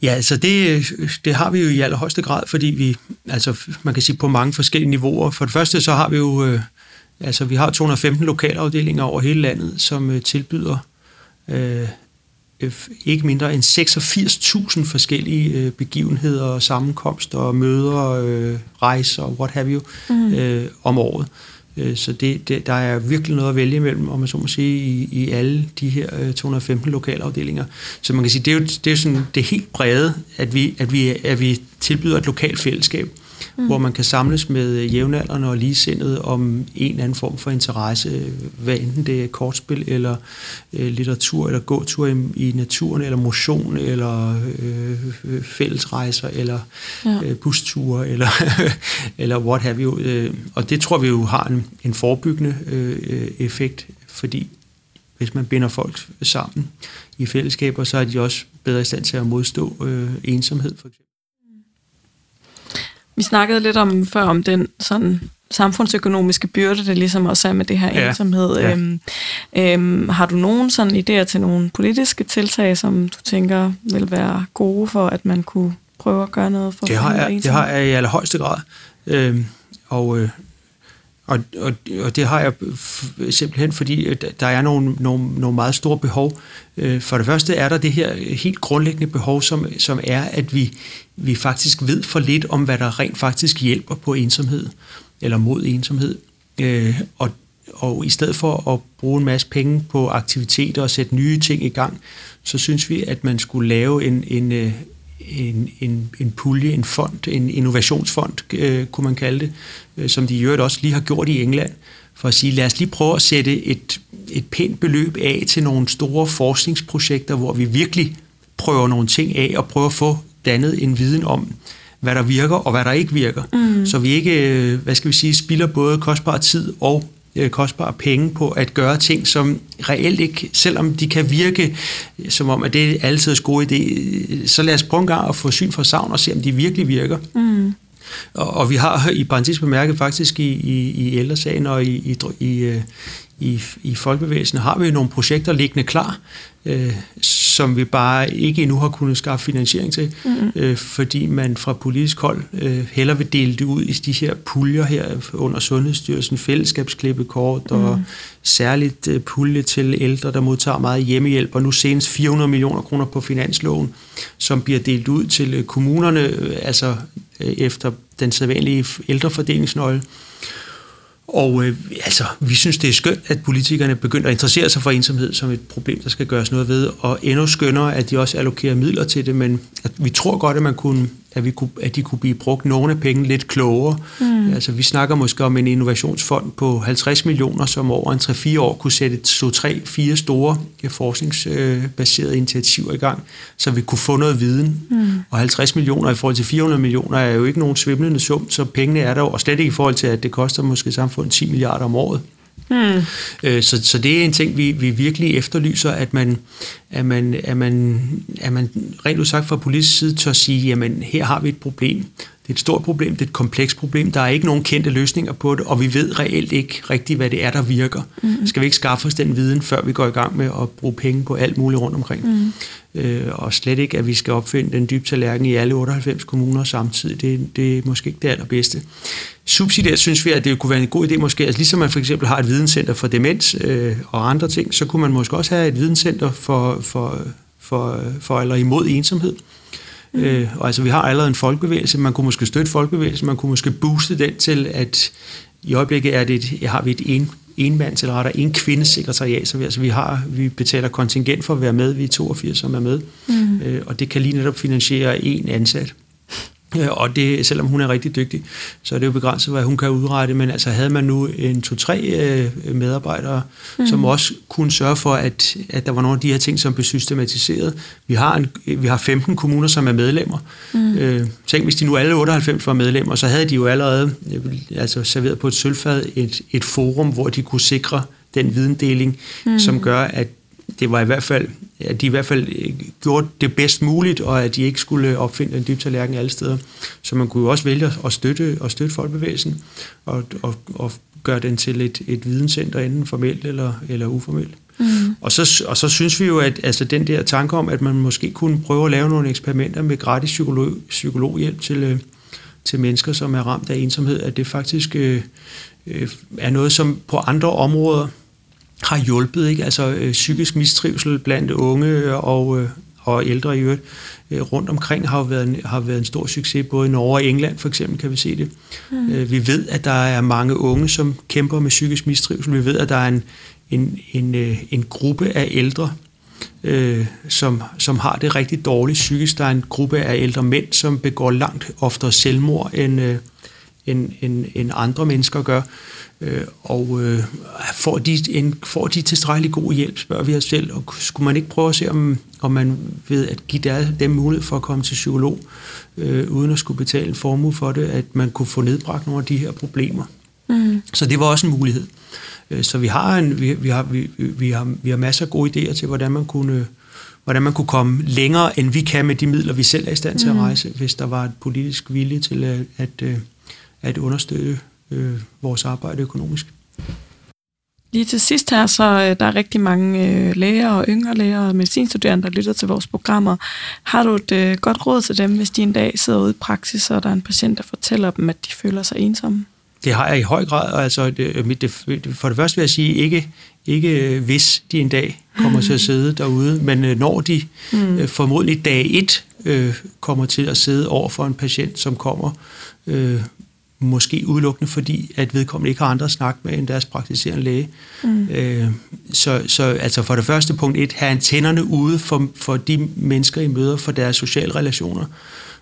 Ja, altså det, det har vi jo i allerhøjeste grad, fordi vi, altså man kan sige på mange forskellige niveauer. For det første så har vi jo, øh, altså vi har 215 lokalafdelinger over hele landet, som øh, tilbyder øh, ikke mindre end 86.000 forskellige øh, begivenheder, sammenkomster, møder, øh, rejser og what have you mm. øh, om året. Øh, Øh, så det, det, der er virkelig noget at vælge imellem, om man så må sige, i, i alle de her øh, 215 lokalafdelinger. Så man kan sige, det er jo, det er sådan det helt brede, at vi, at, vi, at vi tilbyder et lokalt fællesskab mm. hvor man kan samles med jævnaldrende og ligesindede om en eller anden form for interesse, hvad enten det er kortspil eller øh, litteratur eller gåtur i, i naturen eller motion eller øh, fællesrejser eller ja. øh, busture eller, [laughs] eller what have you. Øh, og det tror vi jo har en, en forebyggende øh, effekt, fordi hvis man binder folk sammen i fællesskaber, så er de også bedre i stand til at modstå øh, ensomhed for eksempel. Vi snakkede lidt om før om den sådan samfundsøkonomiske byrde, der ligesom også er med det her ja. ensomhed. Ja. Øhm, øhm, har du nogen sådan idéer til nogle politiske tiltag, som du tænker vil være gode for, at man kunne prøve at gøre noget for det har jeg, Det har jeg i allerhøjeste grad. Øhm, og øh, og, og, og det har jeg simpelthen, fordi der er nogle, nogle, nogle meget store behov. Øh, for det første er der det her helt grundlæggende behov, som, som er, at vi, vi faktisk ved for lidt om, hvad der rent faktisk hjælper på ensomhed, eller mod ensomhed. Øh, og, og i stedet for at bruge en masse penge på aktiviteter og sætte nye ting i gang, så synes vi, at man skulle lave en, en, øh, en, en, en pulje, en fond, en innovationsfond, øh, kunne man kalde det, øh, som de i øvrigt også lige har gjort i England, for at sige, lad os lige prøve at sætte et, et pænt beløb af til nogle store forskningsprojekter, hvor vi virkelig prøver nogle ting af og prøver at få dannet en viden om, hvad der virker og hvad der ikke virker. Mm. Så vi ikke, øh, hvad skal vi sige, spilder både kostbar tid og øh, kostbare penge på at gøre ting, som reelt ikke, selvom de kan virke som om, at det er altid en god idé, så lad os prøve en gang at få syn for savn og se, om de virkelig virker. Mm. Og, og vi har i parentes bemærket faktisk i, i, i ældresagen og i, i, i, øh, i, i folkebevægelsen har vi nogle projekter liggende klar, øh, som vi bare ikke endnu har kunnet skaffe finansiering til, mm. øh, fordi man fra politisk hold øh, heller vil dele det ud i de her puljer her under Sundhedsstyrelsen, fællesskabsklippekort mm. og særligt øh, pulje til ældre, der modtager meget hjemmehjælp, og nu senest 400 millioner kroner på finansloven, som bliver delt ud til øh, kommunerne, øh, altså øh, efter den sædvanlige ældrefordelingsnøgle. Og øh, altså, vi synes, det er skønt, at politikerne begynder at interessere sig for ensomhed som et problem, der skal gøres noget ved, og endnu skønnere, at de også allokerer midler til det, men at vi tror godt, at man kunne at, vi kunne, at de kunne blive brugt nogle af pengene lidt klogere. Mm. Altså, vi snakker måske om en innovationsfond på 50 millioner, som over en 3-4 år kunne sætte to, tre, fire store forskningsbaserede initiativer i gang, så vi kunne få noget viden. Mm. Og 50 millioner i forhold til 400 millioner er jo ikke nogen svimlende sum, så pengene er der og slet ikke i forhold til, at det koster måske samfundet 10 milliarder om året. Hmm. Øh, så, så det er en ting, vi, vi virkelig efterlyser, at man, at man, at man, at man rent udsagt fra politisk side tør sige, jamen her har vi et problem. Det er et stort problem, det er et komplekst problem. Der er ikke nogen kendte løsninger på det, og vi ved reelt ikke rigtigt, hvad det er, der virker. Mm. Skal vi ikke skaffe os den viden, før vi går i gang med at bruge penge på alt muligt rundt omkring? Mm. Øh, og slet ikke, at vi skal opfinde den dybe tallerken i alle 98 kommuner samtidig. Det, det er måske ikke det allerbedste. Subsidiært synes vi, at det kunne være en god idé måske, altså ligesom man for eksempel har et videnscenter for demens øh, og andre ting, så kunne man måske også have et videnscenter for, for, for, for eller imod ensomhed. Mm. Øh, og altså, vi har allerede en folkebevægelse, man kunne måske støtte folkebevægelsen, man kunne måske booste den til, at i øjeblikket er det et, har vi et en, enmands eller rettere en kvindes sekretariat, så vi, altså, vi, har, vi betaler kontingent for at være med, vi er 82, som er med, mm. øh, og det kan lige netop finansiere en ansat. Og det, selvom hun er rigtig dygtig, så er det jo begrænset, hvad hun kan udrette. Men altså havde man nu en to-tre øh, medarbejdere, mm. som også kunne sørge for, at, at der var nogle af de her ting, som blev systematiseret. Vi har, en, vi har 15 kommuner, som er medlemmer. Mm. Øh, tænk, hvis de nu alle 98 var medlemmer, så havde de jo allerede øh, altså serveret på et sølvfad et, et forum, hvor de kunne sikre den videndeling, mm. som gør, at det var i hvert fald, at de i hvert fald øh, gjorde det bedst muligt, og at de ikke skulle opfinde en dyb tallerken alle steder. Så man kunne jo også vælge at støtte, at støtte folkebevægelsen og, og, og gøre den til et, et videnscenter, enten formelt eller, eller uformelt. Mm. Og, så, og så synes vi jo, at altså, den der tanke om, at man måske kunne prøve at lave nogle eksperimenter med gratis psykolog, psykologhjælp til, øh, til mennesker, som er ramt af ensomhed, at det faktisk øh, øh, er noget, som på andre områder har hjulpet. Ikke? Altså øh, psykisk mistrivsel blandt unge og, øh, og ældre i øvrigt øh, rundt omkring har jo været en, har været en stor succes. Både i Norge og England for eksempel kan vi se det. Mm. Øh, vi ved, at der er mange unge, som kæmper med psykisk mistrivsel. Vi ved, at der er en, en, en, øh, en gruppe af ældre, øh, som, som har det rigtig dårligt psykisk. Der er en gruppe af ældre mænd, som begår langt oftere selvmord, end, øh, end, end, end andre mennesker gør. Øh, og øh, får, de en, får de tilstrækkelig god hjælp, spørger vi os selv, og skulle man ikke prøve at se, om, om man ved at give der, dem mulighed for at komme til psykolog, øh, uden at skulle betale en formue for det, at man kunne få nedbragt nogle af de her problemer. Mm. Så det var også en mulighed. Øh, så vi har, en, vi, vi, har, vi, vi, har, vi har masser af gode idéer til, hvordan man kunne hvordan man kunne komme længere, end vi kan med de midler, vi selv er i stand til at mm. rejse, mm. hvis der var et politisk vilje til at, at, øh, at understøtte øh, vores arbejde økonomisk. Lige til sidst her, så øh, der er rigtig mange øh, læger og yngre læger og medicinstuderende, der lytter til vores programmer. Har du et øh, godt råd til dem, hvis de en dag sidder ude i praksis, og der er en patient, der fortæller dem, at de føler sig ensomme? Det har jeg i høj grad. Altså, det, det, for det første vil jeg sige, ikke, ikke hvis de en dag kommer til at sidde derude, men når de mm. formodentlig dag et øh, kommer til at sidde over for en patient, som kommer øh, måske udelukkende fordi, at vedkommende ikke har andre at snakke med end deres praktiserende læge. Mm. Øh, så, så altså for det første punkt et, have antennerne ude for, for de mennesker, I møder, for deres sociale relationer.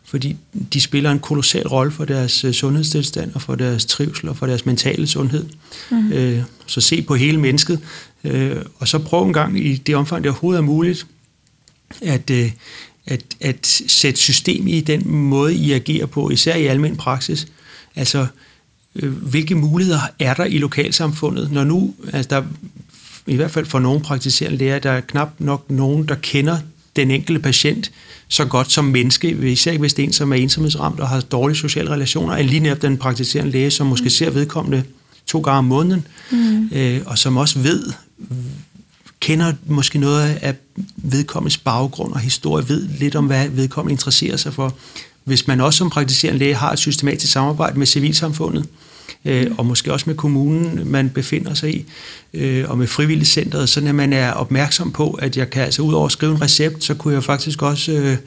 Fordi de spiller en kolossal rolle for deres uh, sundhedstilstand og for deres trivsel og for deres mentale sundhed. Mm. Øh, så se på hele mennesket, øh, og så prøv en gang i det omfang, det overhovedet er muligt, at, øh, at, at sætte system i den måde, I agerer på, især i almen praksis, Altså, øh, hvilke muligheder er der i lokalsamfundet, når nu, altså der, i hvert fald for nogle praktiserende læger, der er knap nok nogen, der kender den enkelte patient så godt som menneske, især hvis det er en, som er ensomhedsramt og har dårlige sociale relationer, end lige netop den praktiserende læge, som måske ser vedkommende to gange om måneden, mm. øh, og som også ved, kender måske noget af vedkommendes baggrund og historie, ved lidt om, hvad vedkommende interesserer sig for hvis man også som praktiserende læge har et systematisk samarbejde med civilsamfundet, øh, og måske også med kommunen, man befinder sig i, øh, og med frivilligcenteret, så at man er opmærksom på, at jeg kan altså ud over at skrive en recept, så kunne jeg faktisk også, øh,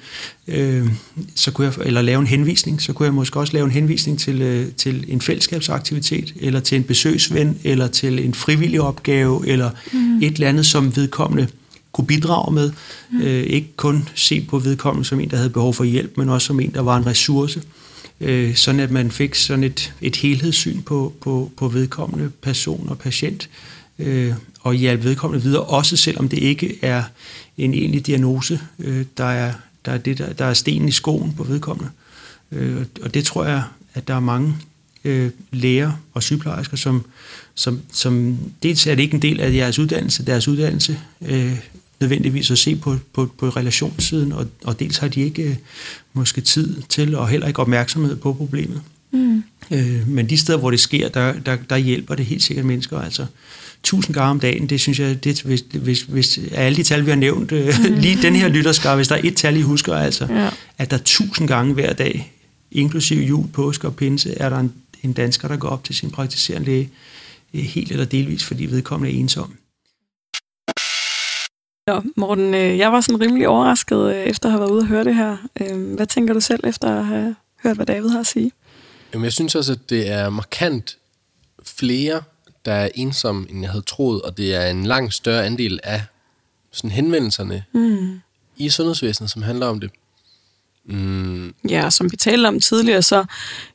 øh, så kunne jeg, eller lave en henvisning, så kunne jeg måske også lave en henvisning til, øh, til en fællesskabsaktivitet, eller til en besøgsven, eller til en frivillig opgave, eller mm. et eller andet, som vedkommende kunne bidrage med. Mm. Øh, ikke kun se på vedkommende som en, der havde behov for hjælp, men også som en, der var en ressource. Øh, sådan at man fik sådan et, et helhedssyn på, på, på vedkommende person og patient, øh, og hjælpe vedkommende videre, også selvom det ikke er en egentlig diagnose, øh, der, er, der, er det, der, der er stenen i skoen på vedkommende. Øh, og det tror jeg, at der er mange øh, læger og sygeplejersker, som, som, som dels er det ikke en del af jeres uddannelse, deres uddannelse, øh, nødvendigvis at se på, på, på relationssiden, og, og dels har de ikke øh, måske tid til, og heller ikke opmærksomhed på problemet. Mm. Øh, men de steder, hvor det sker, der, der, der hjælper det helt sikkert mennesker. Altså, tusind gange om dagen, det synes jeg, det, hvis, hvis, hvis alle de tal, vi har nævnt, øh, mm. [laughs] lige den her lytterskar, hvis der er et tal, I husker, altså, ja. at der tusind gange hver dag, inklusive jul, påske og pinse, er der en, en dansker, der går op til sin praktiserende læge, øh, helt eller delvis, fordi vedkommende er ensom. Nå, Morten, øh, jeg var sådan rimelig overrasket øh, efter at have været ude og høre det her. Øh, hvad tænker du selv efter at have hørt, hvad David har at sige? Jamen, jeg synes også, at det er markant flere, der er ensomme, end jeg havde troet, og det er en langt større andel af sådan henvendelserne mm. i sundhedsvæsenet, som handler om det. Mm. Ja, som vi talte om tidligere, så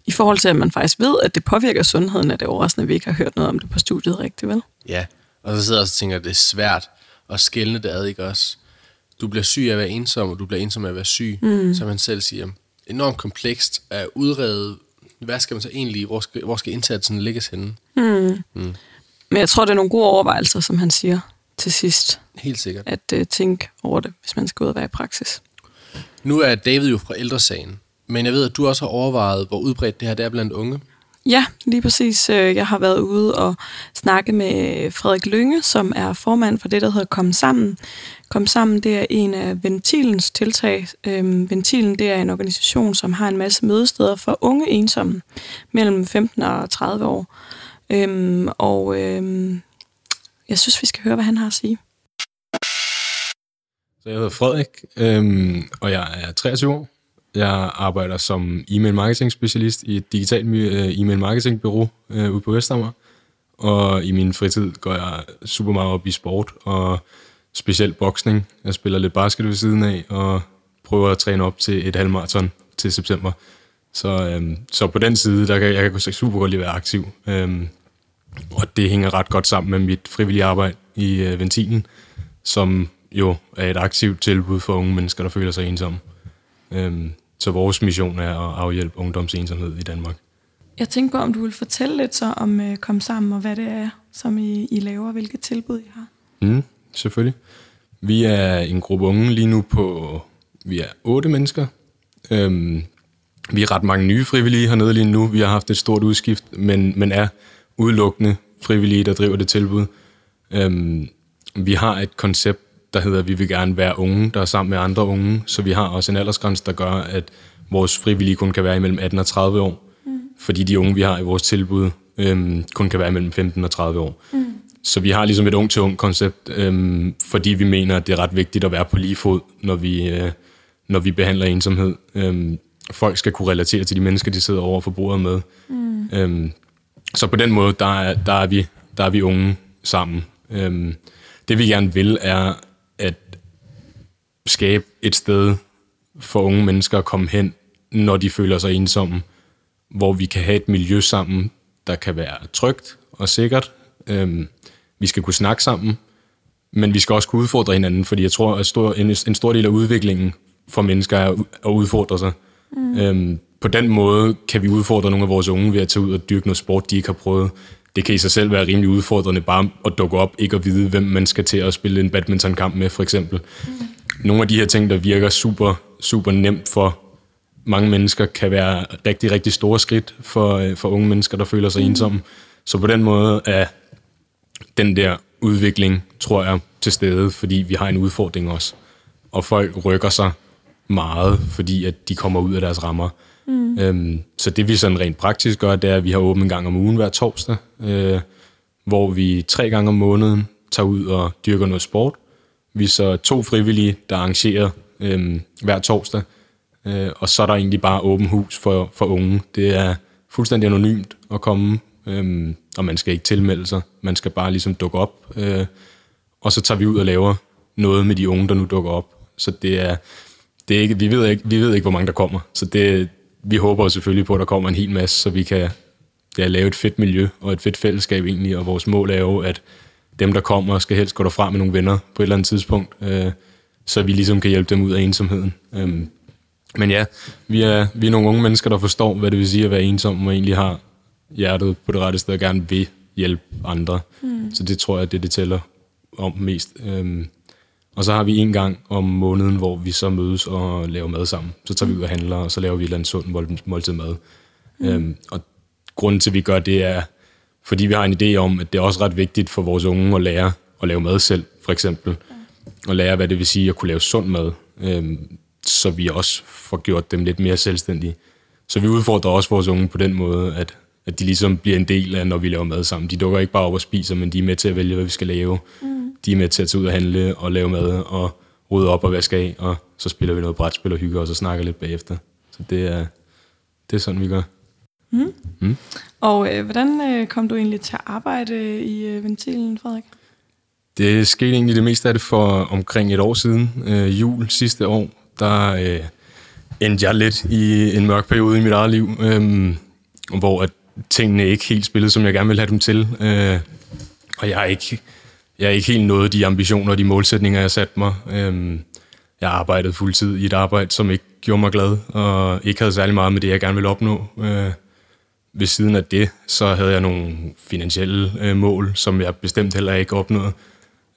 i forhold til, at man faktisk ved, at det påvirker sundheden, er det overraskende, at vi ikke har hørt noget om det på studiet rigtigt, vel? Ja, og så sidder jeg og tænker, at det er svært og skælne det ad, ikke også? Du bliver syg af at være ensom, og du bliver ensom af at være syg, mm. som han selv siger. Enormt komplekst at udrede, hvad skal man så egentlig, hvor skal, hvor skal indsatsen lægges henne? Mm. Mm. Men jeg tror, det er nogle gode overvejelser, som han siger til sidst. Helt sikkert. At uh, tænke over det, hvis man skal ud og være i praksis. Nu er David jo fra ældresagen, men jeg ved, at du også har overvejet, hvor udbredt det her det er blandt unge. Ja, lige præcis. Øh, jeg har været ude og snakke med Frederik Lynge, som er formand for det, der hedder Kom Sammen. Kom Sammen, det er en af Ventilens tiltag. Øhm, ventilen, det er en organisation, som har en masse mødesteder for unge ensomme mellem 15 og 30 år. Øhm, og øhm, jeg synes, vi skal høre, hvad han har at sige. Så jeg hedder Frederik, øhm, og jeg er 23 år. Jeg arbejder som e-mail marketing specialist i et digitalt øh, e-mail marketing bureau øh, ude på Vestamager. Og i min fritid går jeg super meget op i sport, og specielt boksning. Jeg spiller lidt basket ved siden af, og prøver at træne op til et halvmarathon til september. Så, øhm, så på den side, der kan jeg kan super godt lide at være aktiv. Øhm, og det hænger ret godt sammen med mit frivillige arbejde i øh, Ventilen, som jo er et aktivt tilbud for unge mennesker, der føler sig ensomme. Øhm, så vores mission er at afhjælpe ungdomsensomhed i Danmark. Jeg tænker på, om du vil fortælle lidt så om uh, Kom Sammen, og hvad det er, som I, I laver, hvilke tilbud I har. Mm, selvfølgelig. Vi er en gruppe unge lige nu på, vi er otte mennesker. Øhm, vi er ret mange nye frivillige hernede lige nu. Vi har haft et stort udskift, men, men er udelukkende frivillige, der driver det tilbud. Øhm, vi har et koncept, der hedder, at vi vil gerne være unge, der er sammen med andre unge. Så vi har også en aldersgrænse, der gør, at vores frivillige kun kan være imellem 18 og 30 år. Mm. Fordi de unge, vi har i vores tilbud, øhm, kun kan være mellem 15 og 30 år. Mm. Så vi har ligesom et ung til ung koncept, øhm, fordi vi mener, at det er ret vigtigt at være på lige fod, når vi, øh, når vi behandler ensomhed. Øhm, folk skal kunne relatere til de mennesker, de sidder over for bordet med. Mm. Øhm, så på den måde, der er, der er, vi, der er vi unge sammen. Øhm, det vi gerne vil, er at skabe et sted for unge mennesker at komme hen, når de føler sig ensomme, hvor vi kan have et miljø sammen, der kan være trygt og sikkert. Øhm, vi skal kunne snakke sammen, men vi skal også kunne udfordre hinanden, fordi jeg tror, at stor, en, en stor del af udviklingen for mennesker er at udfordre sig. Mm. Øhm, på den måde kan vi udfordre nogle af vores unge ved at tage ud og dyrke noget sport, de ikke har prøvet. Det kan i sig selv være rimelig udfordrende bare at dukke op, ikke at vide, hvem man skal til at spille en badmintonkamp med, for eksempel. Mm. Nogle af de her ting, der virker super, super nemt for mange mennesker, kan være rigtig, rigtig store skridt for, øh, for unge mennesker, der føler sig mm. ensomme. Så på den måde er den der udvikling, tror jeg, til stede, fordi vi har en udfordring også. Og folk rykker sig meget, fordi at de kommer ud af deres rammer. Mm. Øhm, så det vi sådan rent praktisk gør, det er, at vi har åbent en gang om ugen hver torsdag, øh, hvor vi tre gange om måneden tager ud og dyrker noget sport. Vi er så to frivillige, der arrangerer øh, hver torsdag, øh, og så er der egentlig bare åben hus for, for unge. Det er fuldstændig anonymt at komme, øh, og man skal ikke tilmelde sig. Man skal bare ligesom dukke op, øh, og så tager vi ud og laver noget med de unge, der nu dukker op. Så det er, det er ikke, vi, ved ikke, vi ved ikke, hvor mange der kommer. Så det, vi håber selvfølgelig på, at der kommer en hel masse, så vi kan ja, lave et fedt miljø og et fedt fællesskab egentlig. Og vores mål er jo, at dem, der kommer, skal helst gå derfra med nogle venner på et eller andet tidspunkt, øh, så vi ligesom kan hjælpe dem ud af ensomheden. Øhm, men ja, vi er, vi er nogle unge mennesker, der forstår, hvad det vil sige at være ensom, og egentlig har hjertet på det rette sted og gerne vil hjælpe andre. Mm. Så det tror jeg, det det tæller om mest. Øhm, og så har vi en gang om måneden, hvor vi så mødes og laver mad sammen. Så tager vi ud og handler, og så laver vi et eller andet sundt måltid mad. Mm. Øhm, og grunden til, at vi gør det, er, fordi vi har en idé om, at det er også ret vigtigt for vores unge at lære at lave mad selv, for eksempel. Og lære, hvad det vil sige at kunne lave sund mad. Øhm, så vi også får gjort dem lidt mere selvstændige. Så vi udfordrer også vores unge på den måde, at, at de ligesom bliver en del af, når vi laver mad sammen. De dukker ikke bare op og spiser, men de er med til at vælge, hvad vi skal lave. Mm de er med til at tage ud og handle og lave mad og rydde op og vaske af, og så spiller vi noget brætspil og hygger os og snakker lidt bagefter. Så det er, det er sådan, vi gør. Mm. Mm. Og øh, hvordan øh, kom du egentlig til at arbejde i øh, Ventilen, Frederik? Det skete egentlig det meste af det for omkring et år siden, øh, jul sidste år. Der øh, endte jeg lidt i en mørk periode i mit eget liv, øh, hvor at tingene ikke helt spillede, som jeg gerne ville have dem til. Øh, og jeg er ikke jeg ikke helt nået de ambitioner og de målsætninger, jeg satte mig. Øhm, jeg arbejdede fuldtid i et arbejde, som ikke gjorde mig glad, og ikke havde særlig meget med det, jeg gerne ville opnå. Øh, ved siden af det, så havde jeg nogle finansielle øh, mål, som jeg bestemt heller ikke opnåede.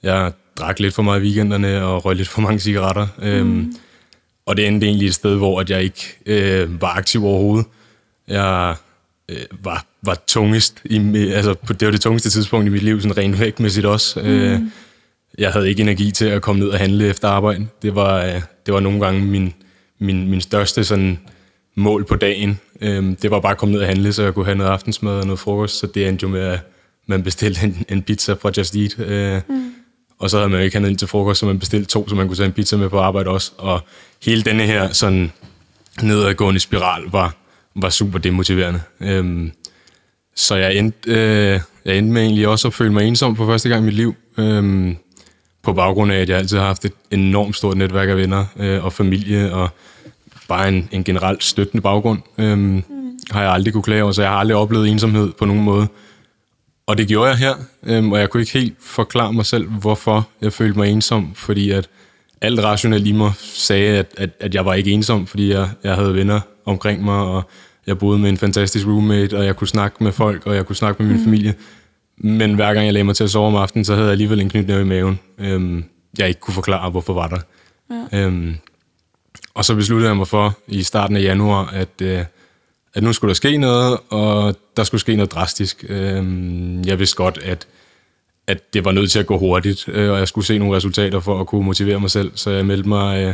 Jeg drak lidt for meget i weekenderne og røg lidt for mange cigaretter. Øhm, mm. Og det endte egentlig et sted, hvor at jeg ikke øh, var aktiv overhovedet. Jeg øh, var var tungest. I, altså, det var det tungeste tidspunkt i mit liv, sådan rent vægtmæssigt også. Mm. Øh, jeg havde ikke energi til at komme ned og handle efter arbejde. Det var, øh, det var nogle gange min, min, min største sådan, mål på dagen. Øh, det var bare at komme ned og handle, så jeg kunne have noget aftensmad og noget frokost. Så det endte jo med, at man bestilte en, en pizza fra Just Eat. Øh, mm. Og så havde man jo ikke handlet ind til frokost, så man bestilte to, så man kunne tage en pizza med på arbejde også. Og hele denne her sådan nedadgående spiral var, var super demotiverende. Øhm, så jeg endte, øh, jeg endte med egentlig også at føle mig ensom for første gang i mit liv. Øhm, på baggrund af, at jeg altid har haft et enormt stort netværk af venner øh, og familie, og bare en, en generelt støttende baggrund, øhm, mm. har jeg aldrig kunne klage over, så jeg har aldrig oplevet ensomhed på nogen måde. Og det gjorde jeg her, øhm, og jeg kunne ikke helt forklare mig selv, hvorfor jeg følte mig ensom, fordi at alt rationelt i mig sagde, at, at, at jeg var ikke ensom, fordi jeg, jeg havde venner omkring mig, og jeg boede med en fantastisk roommate, og jeg kunne snakke med folk, og jeg kunne snakke med min mm. familie. Men hver gang jeg lagde mig til at sove om aftenen, så havde jeg alligevel en knytnæve i maven. Øhm, jeg ikke kunne forklare, hvorfor var der. Ja. Øhm, og så besluttede jeg mig for i starten af januar, at, øh, at nu skulle der ske noget, og der skulle ske noget drastisk. Øhm, jeg vidste godt, at, at det var nødt til at gå hurtigt, øh, og jeg skulle se nogle resultater for at kunne motivere mig selv. Så jeg meldte mig øh,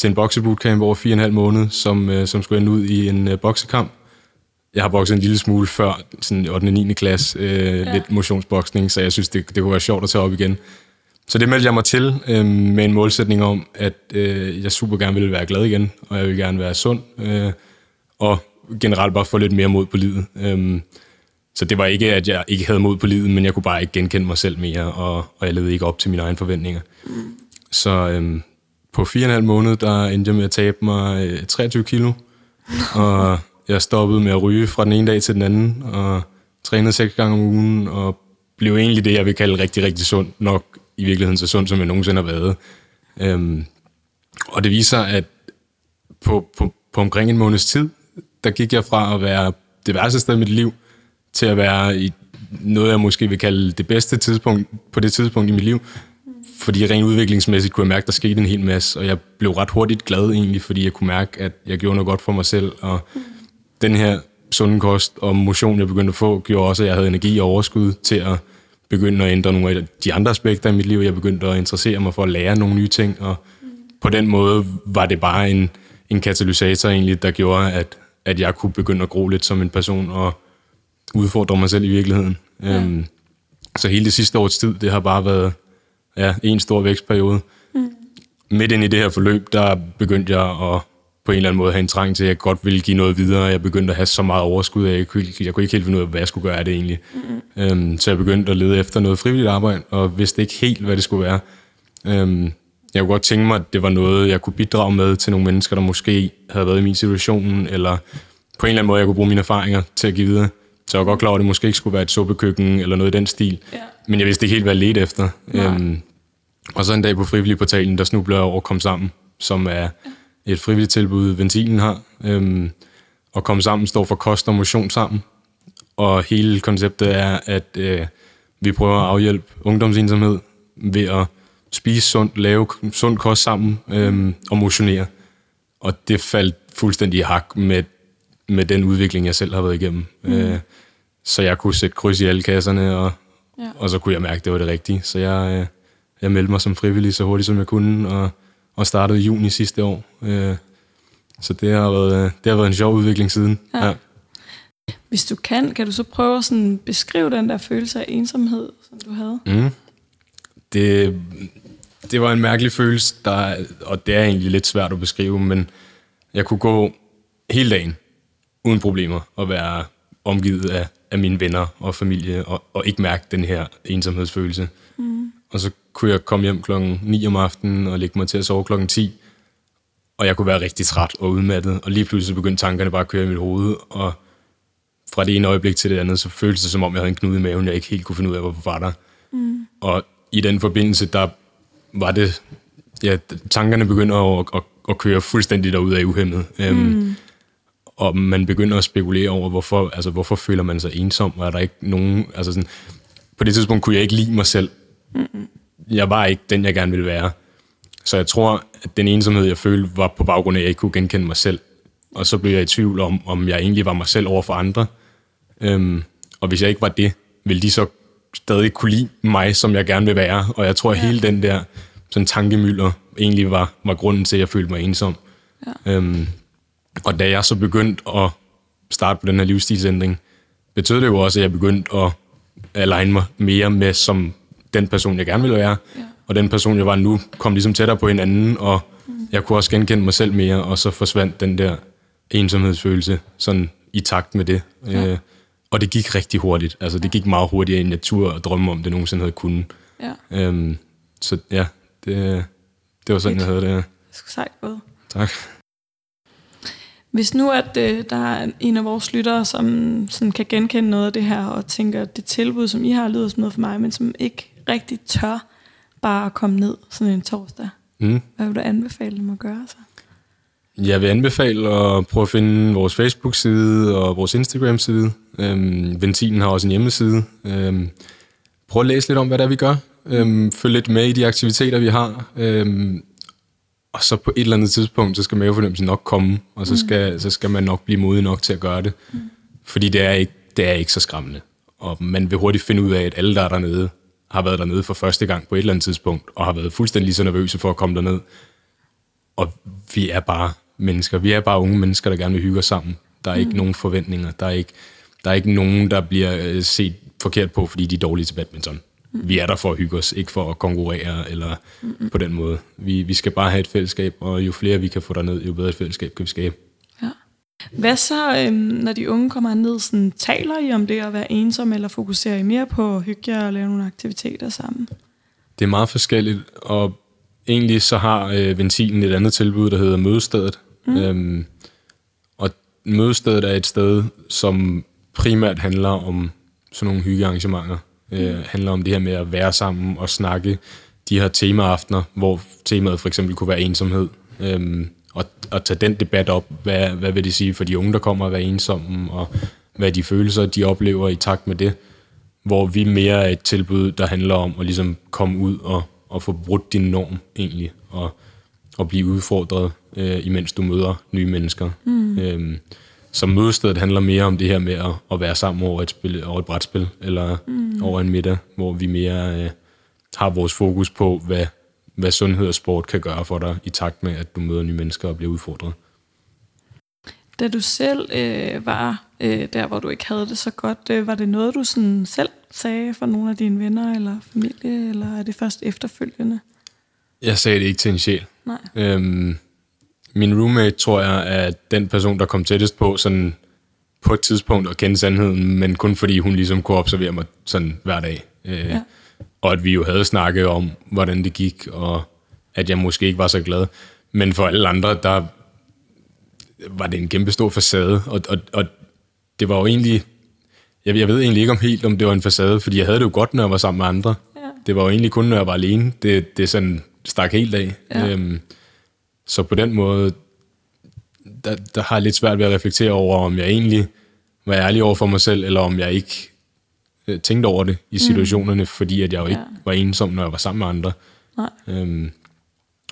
til en boksebootcamp over fire og en halv måned, som, øh, som skulle ende ud i en øh, boksekamp. Jeg har bokset en lille smule før, sådan 8. og 9. klasse, øh, ja. lidt motionsboksning, så jeg synes, det, det kunne være sjovt at tage op igen. Så det meldte jeg mig til øh, med en målsætning om, at øh, jeg super gerne ville være glad igen, og jeg vil gerne være sund, øh, og generelt bare få lidt mere mod på livet. Øh, så det var ikke, at jeg ikke havde mod på livet, men jeg kunne bare ikke genkende mig selv mere, og, og jeg levede ikke op til mine egne forventninger. Mm. Så øh, på fire og en halv måned, der endte jeg med at tabe mig øh, 23 kilo, og jeg stoppede med at ryge fra den ene dag til den anden, og trænede seks gange om ugen, og blev egentlig det, jeg vil kalde rigtig, rigtig sund. Nok i virkeligheden så sund, som jeg nogensinde har været. Øhm, og det viser, at på, på, på omkring en måneds tid, der gik jeg fra at være det værste sted i mit liv, til at være i noget, jeg måske vil kalde det bedste tidspunkt på det tidspunkt i mit liv. Fordi rent udviklingsmæssigt kunne jeg mærke, at der skete en hel masse, og jeg blev ret hurtigt glad egentlig, fordi jeg kunne mærke, at jeg gjorde noget godt for mig selv, og den her sunde kost og motion, jeg begyndte at få, gjorde også, at jeg havde energi og overskud til at begynde at ændre nogle af de andre aspekter i mit liv. Jeg begyndte at interessere mig for at lære nogle nye ting, og på den måde var det bare en, en katalysator egentlig, der gjorde, at, at jeg kunne begynde at gro lidt som en person og udfordre mig selv i virkeligheden. Ja. Øhm, så hele det sidste års tid, det har bare været ja, en stor vækstperiode. Mm. Midt ind i det her forløb, der begyndte jeg at på en eller anden måde have en trang til, at jeg godt ville give noget videre. Jeg begyndte at have så meget overskud, at jeg, kunne, jeg kunne ikke helt finde ud af, hvad jeg skulle gøre af det egentlig. Mm-hmm. Øhm, så jeg begyndte at lede efter noget frivilligt arbejde, og vidste ikke helt, hvad det skulle være. Øhm, jeg kunne godt tænke mig, at det var noget, jeg kunne bidrage med til nogle mennesker, der måske havde været i min situation, eller på en eller anden måde, jeg kunne bruge mine erfaringer til at give videre. Så jeg var godt klar over, at det måske ikke skulle være et suppekøkken, eller noget i den stil. Ja. Men jeg vidste ikke helt, hvad jeg ledte efter. Øhm, og så en dag på frivilligportalen, der snubler jeg over komme sammen, som er et frivilligt tilbud, Ventilen har. Øhm, og komme sammen står for kost og motion sammen. Og hele konceptet er, at øh, vi prøver at afhjælpe ungdomsensomhed ved at spise sundt, lave sund kost sammen øhm, og motionere. Og det faldt fuldstændig i hak med, med den udvikling, jeg selv har været igennem. Mm. Øh, så jeg kunne sætte kryds i alle kasserne, og, ja. og så kunne jeg mærke, at det var det rigtige. Så jeg, øh, jeg meldte mig som frivillig så hurtigt, som jeg kunne, og og startede i juni sidste år. Øh, så det har, været, det har været en sjov udvikling siden. Ja. Ja. Hvis du kan, kan du så prøve at sådan beskrive den der følelse af ensomhed, som du havde? Mm. Det, det var en mærkelig følelse, der, og det er egentlig lidt svært at beskrive, men jeg kunne gå hele dagen uden problemer og være omgivet af, af mine venner og familie, og, og ikke mærke den her ensomhedsfølelse. Mm. Og så kunne jeg komme hjem klokken 9 om aftenen og lægge mig til at sove klokken 10. Og jeg kunne være rigtig træt og udmattet, og lige pludselig begyndte tankerne bare at køre i mit hoved, og fra det ene øjeblik til det andet, så føltes det som om, jeg havde en knude i maven, jeg ikke helt kunne finde ud af, hvorfor var der. Mm. Og i den forbindelse, der var det, ja, tankerne begynder at, at, at køre fuldstændig derud af uhemmet. Øhm, mm. Um, og man begynder at spekulere over, hvorfor, altså, hvorfor føler man sig ensom, og er der ikke nogen, altså sådan, på det tidspunkt kunne jeg ikke lide mig selv. Mm jeg var ikke den, jeg gerne ville være. Så jeg tror, at den ensomhed, jeg følte, var på baggrund af, at jeg ikke kunne genkende mig selv. Og så blev jeg i tvivl om, om jeg egentlig var mig selv over for andre. Øhm, og hvis jeg ikke var det, ville de så stadig kunne lide mig, som jeg gerne vil være. Og jeg tror, at hele den der sådan tankemylder egentlig var, var grunden til, at jeg følte mig ensom. Ja. Øhm, og da jeg så begyndte at starte på den her livsstilsændring, betød det jo også, at jeg begyndte at aligne mig mere med som den person, jeg gerne ville være. Ja. Og den person, jeg var nu, kom ligesom tættere på hinanden, og mm. jeg kunne også genkende mig selv mere, og så forsvandt den der ensomhedsfølelse sådan i takt med det. Ja. Øh, og det gik rigtig hurtigt. Altså, det gik meget hurtigere i natur og drømme om, det nogensinde havde kunnet. Ja. Øhm, så ja, det, det var sådan, jeg havde det. Det skal sejt gået. Tak. Hvis nu at øh, der er en af vores lyttere, som sådan kan genkende noget af det her, og tænker, at det tilbud, som I har, lyder som noget for mig, men som ikke rigtig tør bare at komme ned sådan en torsdag. Mm. Hvad vil du anbefale dem at gøre så? Jeg vil anbefale at prøve at finde vores Facebook-side og vores Instagram-side. Øhm, Ventilen har også en hjemmeside. Øhm, prøv at læse lidt om, hvad det er, vi gør. Øhm, følg lidt med i de aktiviteter, vi har. Øhm, og så på et eller andet tidspunkt, så skal mavefornemmelsen nok komme, og så skal, mm. så skal man nok blive modig nok til at gøre det. Mm. Fordi det er, ikke, det er ikke så skræmmende. Og man vil hurtigt finde ud af, at alle, der er dernede, har været dernede for første gang på et eller andet tidspunkt, og har været fuldstændig så nervøse for at komme derned. Og vi er bare mennesker. Vi er bare unge mennesker, der gerne vil hygge os sammen. Der er mm. ikke nogen forventninger. Der er ikke, der er ikke nogen, der bliver øh, set forkert på, fordi de er dårlige til badminton. Mm. Vi er der for at hygge os, ikke for at konkurrere eller mm. på den måde. Vi, vi skal bare have et fællesskab, og jo flere vi kan få derned, jo bedre et fællesskab kan vi skabe. Hvad så, øhm, når de unge kommer ned, sådan, taler I om det at være ensom, eller fokuserer I mere på at hygge jer og lave nogle aktiviteter sammen? Det er meget forskelligt, og egentlig så har øh, Ventilen et andet tilbud, der hedder Mødestedet. Mm. Øhm, og Mødestedet er et sted, som primært handler om sådan nogle hyggearrangementer. Mm. Øh, handler om det her med at være sammen og snakke. De her temaaftener, hvor temaet for eksempel kunne være ensomhed. Øhm, og tage den debat op. Hvad, hvad vil det sige for de unge, der kommer at være ensomme, og hvad de følelser, de oplever i takt med det. Hvor vi mere er et tilbud, der handler om at ligesom komme ud og, og få brudt din norm egentlig, og, og blive udfordret, øh, imens du møder nye mennesker. Mm. Øhm, så mødestedet handler mere om det her med at, at være sammen over et, spil, over et brætspil, eller mm. over en middag, hvor vi mere øh, har vores fokus på, hvad, hvad sundhed og sport kan gøre for dig, i takt med, at du møder nye mennesker og bliver udfordret. Da du selv øh, var øh, der, hvor du ikke havde det så godt, øh, var det noget, du sådan selv sagde for nogle af dine venner eller familie, eller er det først efterfølgende? Jeg sagde det ikke til en sjæl. Nej. Øhm, min roommate, tror jeg, er den person, der kom tættest på sådan på et tidspunkt at kende sandheden, men kun fordi hun ligesom kunne observere mig sådan hver dag. Øh, ja. Og at vi jo havde snakket om, hvordan det gik, og at jeg måske ikke var så glad. Men for alle andre, der var det en kæmpe stor facade, og, og, og det var jo egentlig, jeg, jeg ved egentlig ikke om helt, om det var en facade, fordi jeg havde det jo godt, når jeg var sammen med andre. Ja. Det var jo egentlig kun, når jeg var alene. Det, det sådan stak helt af. Ja. Øhm, så på den måde, der, der har jeg lidt svært ved at reflektere over, om jeg egentlig var ærlig over for mig selv, eller om jeg ikke øh, tænkte over det i mm. situationerne, mm. fordi at jeg jo ikke ja. var ensom, når jeg var sammen med andre. Nej. Øhm,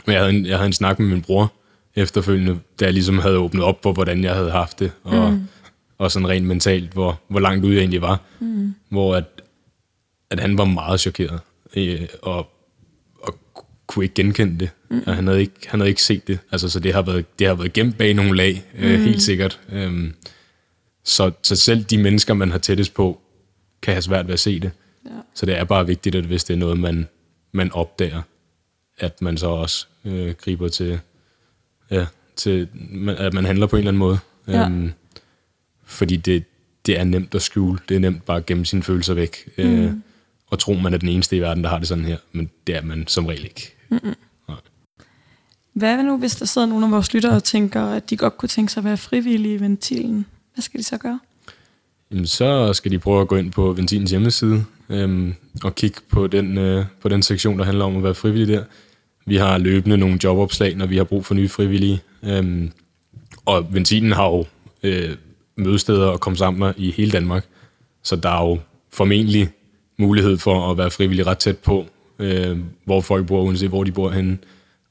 men jeg havde, en, jeg havde en snak med min bror efterfølgende, da jeg ligesom havde åbnet op for, hvordan jeg havde haft det, og, mm. og sådan rent mentalt, hvor, hvor langt ude jeg egentlig var. Mm. Hvor at, at han var meget chokeret, øh, og kunne ikke genkende det. Mm. Og han havde ikke, han havde ikke set det. Altså, så det har været, det har været gemt bag nogle lag, øh, mm. helt sikkert. Øhm, så, så selv de mennesker, man har tættest på, kan have svært ved at se det. Ja. Så det er bare vigtigt, at hvis det er noget, man, man opdager, at man så også øh, griber til, ja, til, at man handler på en eller anden måde. Ja. Øhm, fordi det, det er nemt at skjule. Det er nemt bare at gemme sine følelser væk. Mm. Øh, og tro, man er den eneste i verden, der har det sådan her. Men det er man som regel ikke. Mm-mm. Hvad nu, hvis der sidder nogle af vores lyttere og tænker, at de godt kunne tænke sig at være frivillige i ventilen? Hvad skal de så gøre? Jamen, så skal de prøve at gå ind på ventilens hjemmeside øhm, og kigge på den, øh, på den sektion, der handler om at være frivillig der. Vi har løbende nogle jobopslag, når vi har brug for nye frivillige. Øhm, og ventilen har jo øh, mødesteder at komme sammen med i hele Danmark. Så der er jo formentlig mulighed for at være frivillig ret tæt på, øh, hvor folk bor, uanset hvor de bor henne.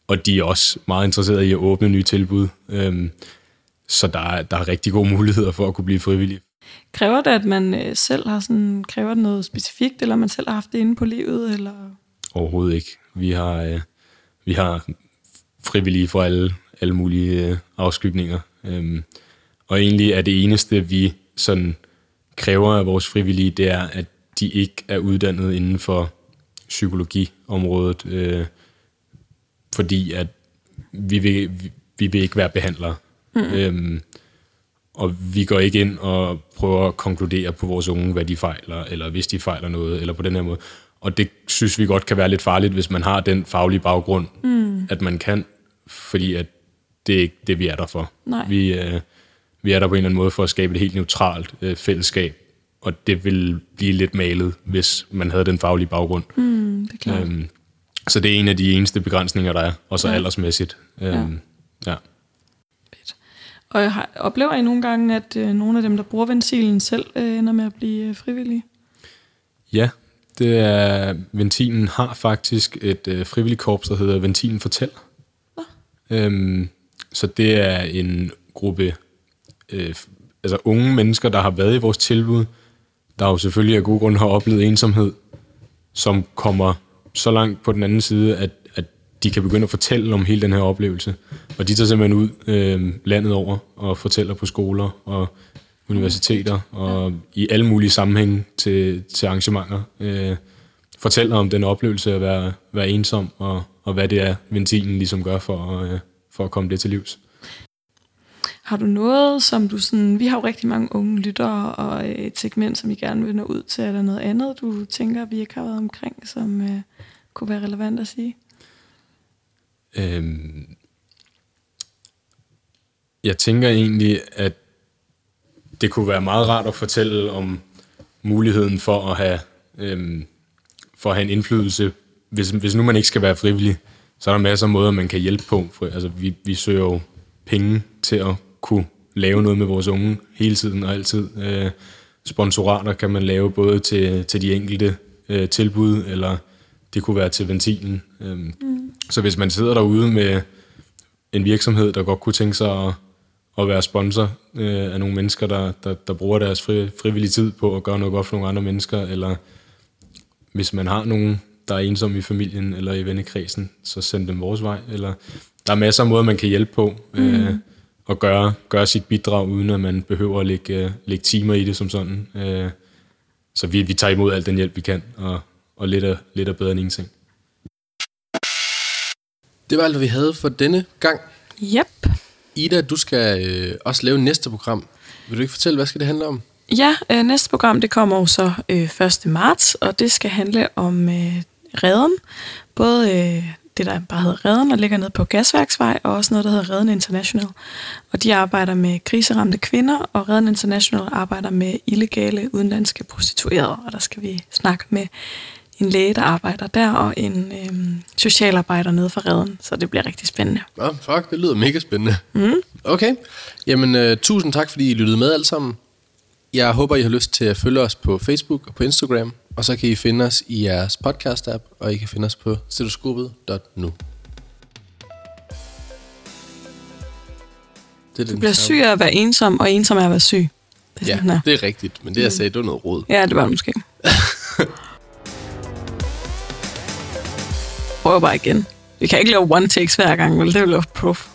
Og de er også meget interesserede i at åbne nye tilbud. Øh, så der er, der er rigtig gode muligheder for at kunne blive frivillig. Kræver det, at man øh, selv har sådan, kræver det noget specifikt, eller man selv har haft det inde på livet, eller? Overhovedet ikke. Vi har, øh, vi har frivillige for alle, alle mulige øh, afskygninger. Øhm, og egentlig er det eneste, vi sådan kræver af vores frivillige, det er, at de ikke er uddannet inden for psykologiområdet, øh, fordi at vi vil, vi, vi vil ikke være behandlere. Mm. Øhm, og vi går ikke ind og prøver at konkludere på vores unge, hvad de fejler, eller hvis de fejler noget, eller på den her måde. Og det synes vi godt kan være lidt farligt, hvis man har den faglige baggrund, mm. at man kan, fordi at det er ikke det, vi er der for. Nej. Vi, øh, vi er der på en eller anden måde for at skabe et helt neutralt øh, fællesskab, og det vil blive lidt malet, hvis man havde den faglige baggrund. Mm, det er klart. Øhm, så det er en af de eneste begrænsninger, der er, og så Ja. ja. aldersmæssigt. Øhm, ja. Fedt. Og jeg har, oplever I nogle gange, at øh, nogle af dem, der bruger ventilen selv, øh, ender med at blive øh, frivillige? ja, det er, Ventilen har faktisk et øh, frivilligt korps, der hedder Ventilen Fortæl. Øhm, så det er en gruppe øh, altså unge mennesker, der har været i vores tilbud, der jo selvfølgelig af gode grunde har oplevet ensomhed, som kommer så langt på den anden side, at, at de kan begynde at fortælle om hele den her oplevelse. Og de tager simpelthen ud øh, landet over og fortæller på skoler og universiteter og i alle mulige sammenhænge til, til arrangementer. Øh, fortæller om den oplevelse at være, være ensom og, og hvad det er, ventilen ligesom gør for, øh, for at komme det til livs. Har du noget, som du sådan... Vi har jo rigtig mange unge lyttere og øh, et segment, som I gerne vil nå ud til. Er der noget andet, du tænker, vi ikke har været omkring, som øh, kunne være relevant at sige? Øhm, jeg tænker egentlig, at det kunne være meget rart at fortælle om muligheden for at have, øhm, for at have en indflydelse. Hvis, hvis nu man ikke skal være frivillig, så er der masser af måder, man kan hjælpe på. For, altså, vi, vi søger jo penge til at kunne lave noget med vores unge hele tiden og altid. Øh, sponsorater kan man lave både til, til de enkelte øh, tilbud, eller det kunne være til ventilen. Øhm, mm. Så hvis man sidder derude med en virksomhed, der godt kunne tænke sig at, at være sponsor øh, af nogle mennesker, der, der, der bruger deres fri, frivillige tid på at gøre noget godt for nogle andre mennesker, eller hvis man har nogen, der er ensomme i familien eller i vennekredsen, så send dem vores vej. Eller, der er masser af måder, man kan hjælpe på øh, og gøre, gøre sit bidrag, uden at man behøver at lægge, øh, lægge timer i det som sådan. Øh, så vi, vi tager imod al den hjælp, vi kan, og, og lidt, er, lidt er bedre end ingenting. Det var alt, hvad vi havde for denne gang. Yep. Ida, du skal øh, også lave næste program. Vil du ikke fortælle, hvad skal det handle om? Ja, øh, næste program det kommer jo så øh, 1. marts, og det skal handle om øh, redden. Både øh, det, der bare hedder Redden, og ligger nede på Gasværksvej, og også noget, der hedder Redden International. Og de arbejder med kriseramte kvinder, og Redden International arbejder med illegale udenlandske prostituerede. Og der skal vi snakke med en læge, der arbejder der, og en øh, socialarbejder nede for Redden. Så det bliver rigtig spændende. Nå, fuck, det lyder mega spændende. Mm. Okay, jamen øh, tusind tak, fordi I lyttede med alle sammen. Jeg håber, I har lyst til at følge os på Facebook og på Instagram, og så kan I finde os i jeres podcast-app, og I kan finde os på stetoskopet.nu. Det Du bliver syg af at være ensom, og ensom af at være syg. Det er Ja, sådan, det er rigtigt, men det jeg sagde, det var noget råd. Ja, det var det måske. [laughs] prøver bare igen. Vi kan ikke lave one takes hver gang, vel? Det er jo proof.